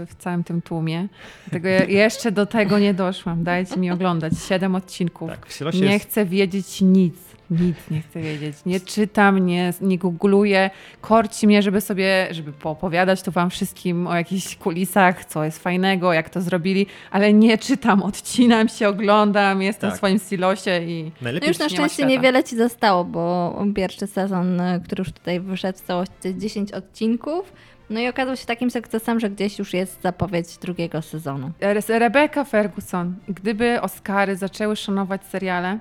w całym tym tłumie. Dlatego ja jeszcze do tego nie doszłam. Dajcie mi oglądać siedem odcinków. Tak, nie jest... chcę wiedzieć nic. Nic nie chcę wiedzieć. Nie czytam, nie, nie googluję. Korci mnie, żeby sobie, żeby poopowiadać tu wam wszystkim o jakichś kulisach, co jest fajnego, jak to zrobili, ale nie czytam, odcinam się, oglądam, jestem Tak. w swoim silosie i No Najlepiej już na nie szczęście świata. niewiele ci zostało, bo pierwszy sezon, y, który już tutaj wyszedł w całości, to jest 10 odcinków. No i okazał się takim sukcesem, że gdzieś już jest zapowiedź drugiego sezonu. Re- Rebecca Ferguson, gdyby Oscary zaczęły szanować seriale,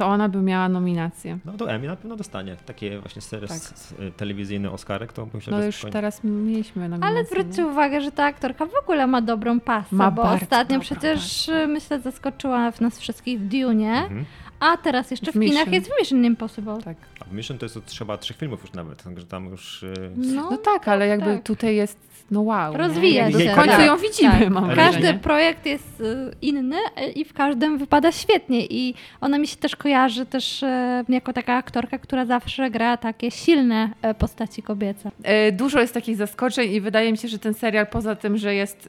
to ona by miała nominację. No to Emmy na pewno dostanie takie właśnie ser, Tak. telewizyjny Oscarek, to myślę, No że już spokojnie. teraz mieliśmy nominację. Ale zwróćcie uwagę, że ta aktorka w ogóle ma dobrą pasę, Ma bo ostatnio przecież y, myślę zaskoczyła w nas wszystkich w Dune, Mhm. a teraz jeszcze w, W kinach jest w Mission Impossible. Tak. A w Mission to jest trzeba trzech filmów już nawet, także tam już... y, No tak, ale jakby tak. tutaj jest, no wow. Rozwija nie? się. W końcu Tak. ją widzimy, Tak. mam Każdy wrażenie. projekt jest y, inny y, i w każdym wypada świetnie i ona mi się też kojarzy też e, jako taka aktorka, która zawsze gra takie silne e, postaci kobiece. E, Dużo jest takich zaskoczeń i wydaje mi się, że ten serial poza tym, że jest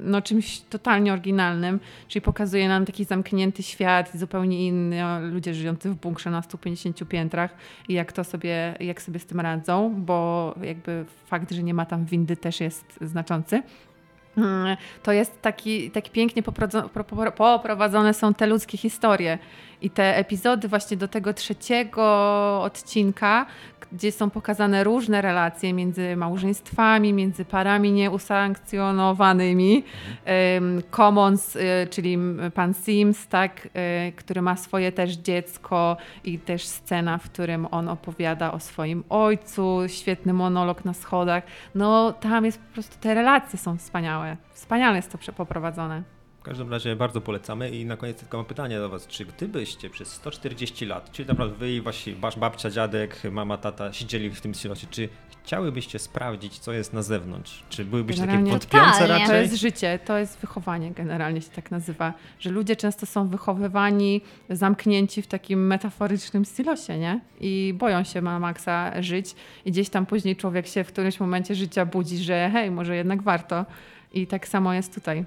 no, czymś totalnie oryginalnym, czyli pokazuje nam taki zamknięty świat, zupełnie inny, ludzie żyjący w bunkrze na 150 piętrach i jak to sobie, jak sobie z tym radzą, bo jakby fakt, że nie ma tam windy też jest znaczący. Mm, To jest taki, taki pięknie poprowadzone są te ludzkie historie. I te epizody właśnie do tego trzeciego odcinka, gdzie są pokazane różne relacje między małżeństwami, między parami nieusankcjonowanymi. Ym, Commons, y, czyli pan Sims, tak, y, który ma swoje też dziecko i też scena, w którym on opowiada o swoim ojcu, świetny monolog na schodach. No tam jest po prostu, te relacje są wspaniałe. Wspaniale jest to poprowadzone. Każdym razie bardzo polecamy i na koniec tylko mam pytanie do was. Czy gdybyście przez 140 lat, czyli naprawdę wy i wasi, wasz babcia, dziadek, mama, tata siedzieli w tym silosie, czy chciałybyście sprawdzić, co jest na zewnątrz? Czy byłybyście takie wątpiące totalnie. To raczej? jest życie, to jest wychowanie, generalnie się tak nazywa, że ludzie często są wychowywani, zamknięci w takim metaforycznym silosie, nie? I boją się na maksa żyć i gdzieś tam później człowiek się w którymś momencie życia budzi, że hej, może jednak warto. I tak samo jest tutaj.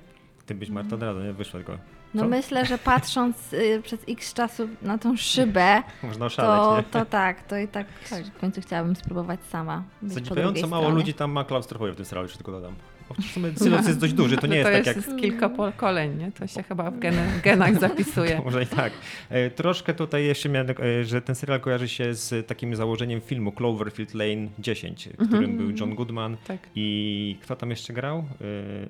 Ty byś Marta od razu, nie? Wyszła tylko. No myślę, że patrząc y, przez x czasu na tą szybę, Można oszaleć, to, to tak, to i tak w końcu chciałabym spróbować sama. Zadziwiająco mało ludzi tam ma klaustrofobię w tym serialu, jeszcze tylko dodam. W sumie silos jest dość duży, to nie No jest tak jest jak... kilka pokoleń, nie? To się chyba w genach, genach zapisuje. Może i tak. E, Troszkę tutaj jeszcze miałem, e, że ten serial kojarzy się z takim założeniem filmu Cloverfield Lane 10, w którym był John Goodman Tak. i kto tam jeszcze grał?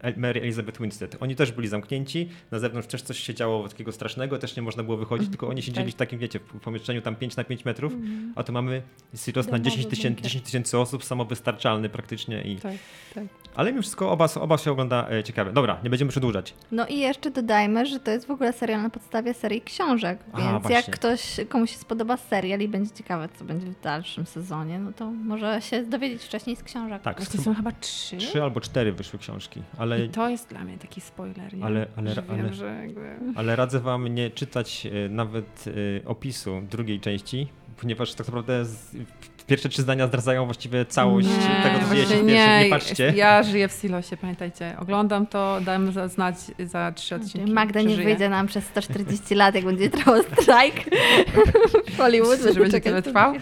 E, Mary Elizabeth Winstead. Oni też byli zamknięci, na zewnątrz też coś się działo takiego strasznego, też nie można było wychodzić, tylko oni siedzieli tak. w takim, wiecie, w pomieszczeniu tam 5 na 5 metrów, a tu mamy silos na Domowy 10 tysięcy, bunkier. 10 tysięcy osób, samowystarczalny praktycznie i... Tak, tak. Ale mimo wszystko oba, oba się ogląda e, ciekawe. Dobra, nie będziemy przedłużać. No i jeszcze dodajmy, że to jest w ogóle serial na podstawie serii książek, A, więc właśnie. jak ktoś, komuś się spodoba serial i będzie ciekawe, co będzie w dalszym sezonie, no to może się dowiedzieć wcześniej z książek. Tak, Właśnie są chyba trzy. trzy albo cztery wyszły książki, ale I to jest dla mnie taki spoiler, nie? Ale- ale- że wiem, ale- że jakby... Ale radzę wam nie czytać e, nawet e, opisu drugiej części, ponieważ tak naprawdę z, pierwsze trzy zdania zdradzają właściwie całość Nie, tego, co dzieje się w właśnie pierwszym. Nie patrzcie. Ja żyję w silosie, pamiętajcie. Oglądam to, dam za- znać za trzy odcinki. Magda nie wyjdzie nam przez 140 lat, jak będzie trwał strajk w Hollywood. Że będzie tyle trwał?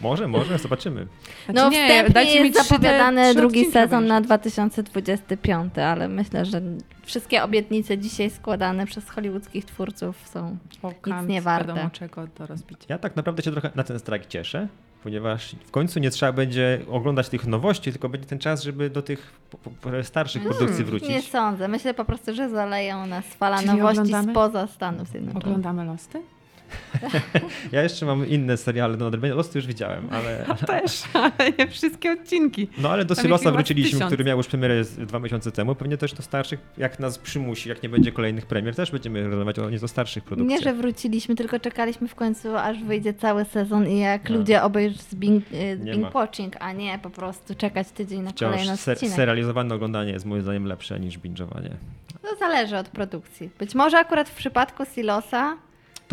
Może, może, zobaczymy. Znaczy No nie, wstępnie jest zapowiadany drugi sezon na obejrzeć. 2025, ale myślę, że wszystkie obietnice dzisiaj składane przez hollywoodzkich twórców są Pokant, nie warte. wiadomo czego do rozbicia. Ja tak naprawdę się trochę na ten strajk cieszę, ponieważ w końcu nie trzeba będzie oglądać tych nowości, tylko będzie ten czas, żeby do tych starszych produkcji wrócić. Nie sądzę. Myślę po prostu, że zaleją nas fala Czyli nowości oglądamy? spoza Stanów Zjednoczonych. Oglądamy Losty? Ja jeszcze mam inne seriale do nadrobienia. Losty już widziałem, ale, ale, Też, ale nie wszystkie odcinki. no ale do Silosa wróciliśmy, tysiąc. który miał już premierę dwa miesiące temu. Pewnie też do starszych, jak nas przymusi, jak nie będzie kolejnych premier, też będziemy rozmawiać o nieco starszych produkcjach. Nie, że wróciliśmy, tylko czekaliśmy w końcu, aż wyjdzie cały sezon i jak No. ludzie obejrzą z Bing, Nie Bing. Watching, a nie po prostu czekać tydzień na Wciąż kolejny ser- odcinek. serializowane oglądanie jest moim zdaniem lepsze niż binge'owanie. To zależy od produkcji. Być może akurat w przypadku Silosa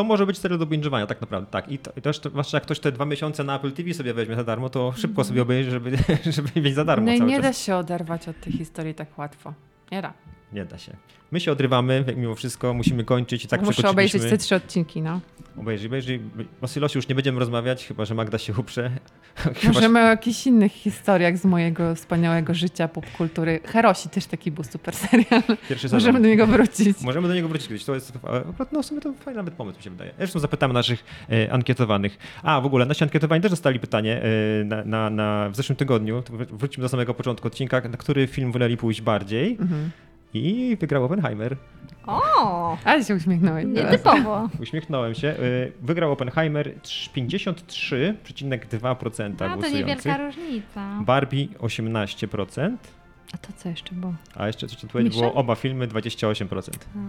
To może być serial do binge'owania, tak naprawdę, tak. I, to, i też, to, zwłaszcza jak ktoś te dwa miesiące na Apple TV sobie weźmie za darmo, to szybko sobie obejrzy, żeby, żeby mieć za darmo No i nie czas. da się oderwać od tej historii tak łatwo. Nie da. Nie da się. My się odrywamy, jak mimo wszystko, musimy kończyć i tak Muszę obejrzeć te trzy odcinki, no. Obejrzyj, obejrzyj. O Silosie już nie będziemy rozmawiać, chyba że Magda się uprze. Możemy o jakichś innych historiach z mojego wspaniałego życia, popkultury. Herosi też taki był super serial. Możemy do niego wrócić. Możemy do niego wrócić kiedyś. To jest akurat, no w sumie to fajny nawet pomysł mi się wydaje. Zresztą zapytamy naszych e, ankietowanych. A w ogóle nasi ankietowani też dostali pytanie e, na, na, na, w zeszłym tygodniu. To wr- Wrócimy do samego początku odcinka, na który film woleli pójść bardziej. Mhm. I wygrał Oppenheimer. O, Ale się uśmiechnąłeś nietypowo. Uśmiechnąłem się. E, Wygrał Oppenheimer trz- 53,2% A to niewielka różnica. Barbie 18%, A to co jeszcze było? a jeszcze coś tutaj Mission? było oba filmy 28%. A,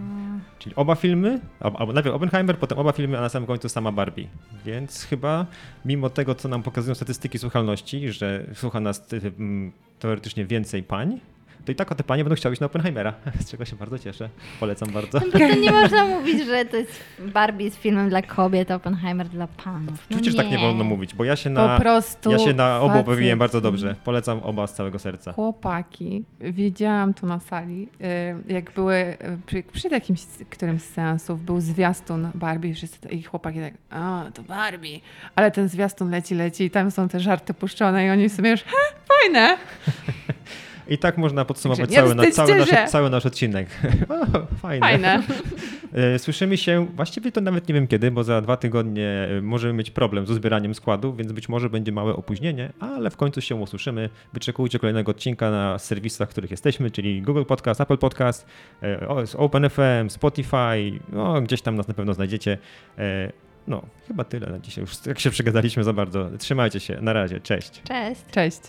Czyli oba filmy, albo najpierw Oppenheimer, potem oba filmy, a na samym końcu sama Barbie. Więc chyba, mimo tego, co nam pokazują statystyki słuchalności, że słucha nas ty- mm, teoretycznie więcej pań, to i tak o te panie będą chciały iść na Oppenheimera, z czego się bardzo cieszę. Polecam bardzo. No to nie można mówić, że to jest Barbie z filmem dla kobiet, Oppenheimer dla panów. No Przecież tak nie wolno mówić, bo ja się na, Po prostu ja się na obu bawiłem bardzo dobrze. Polecam oba z całego serca. Chłopaki, wiedziałam to na sali, y, jak były przy, przed jakimś którymś z seansów, był zwiastun Barbie wszyscy, i chłopaki tak, a to Barbie, ale ten zwiastun leci, leci i tam są te żarty puszczone i oni sobie już, he, fajne. I tak można podsumować Także cały, na, cały, nasz, cały nasz odcinek. O, fajne. Fajne. E, Słyszymy się, właściwie to nawet nie wiem kiedy, bo za dwa tygodnie e, możemy mieć problem z uzbieraniem składów, więc być może będzie małe opóźnienie, ale w końcu się usłyszymy. Wyczekujcie kolejnego odcinka na serwisach, w których jesteśmy, czyli Google Podcast, Apple Podcast, e, OpenFM, Spotify, no, gdzieś tam nas na pewno znajdziecie. No, chyba tyle na dzisiaj. Już jak się przegadaliśmy za bardzo. Trzymajcie się. Na razie. Cześć. Cześć. Cześć.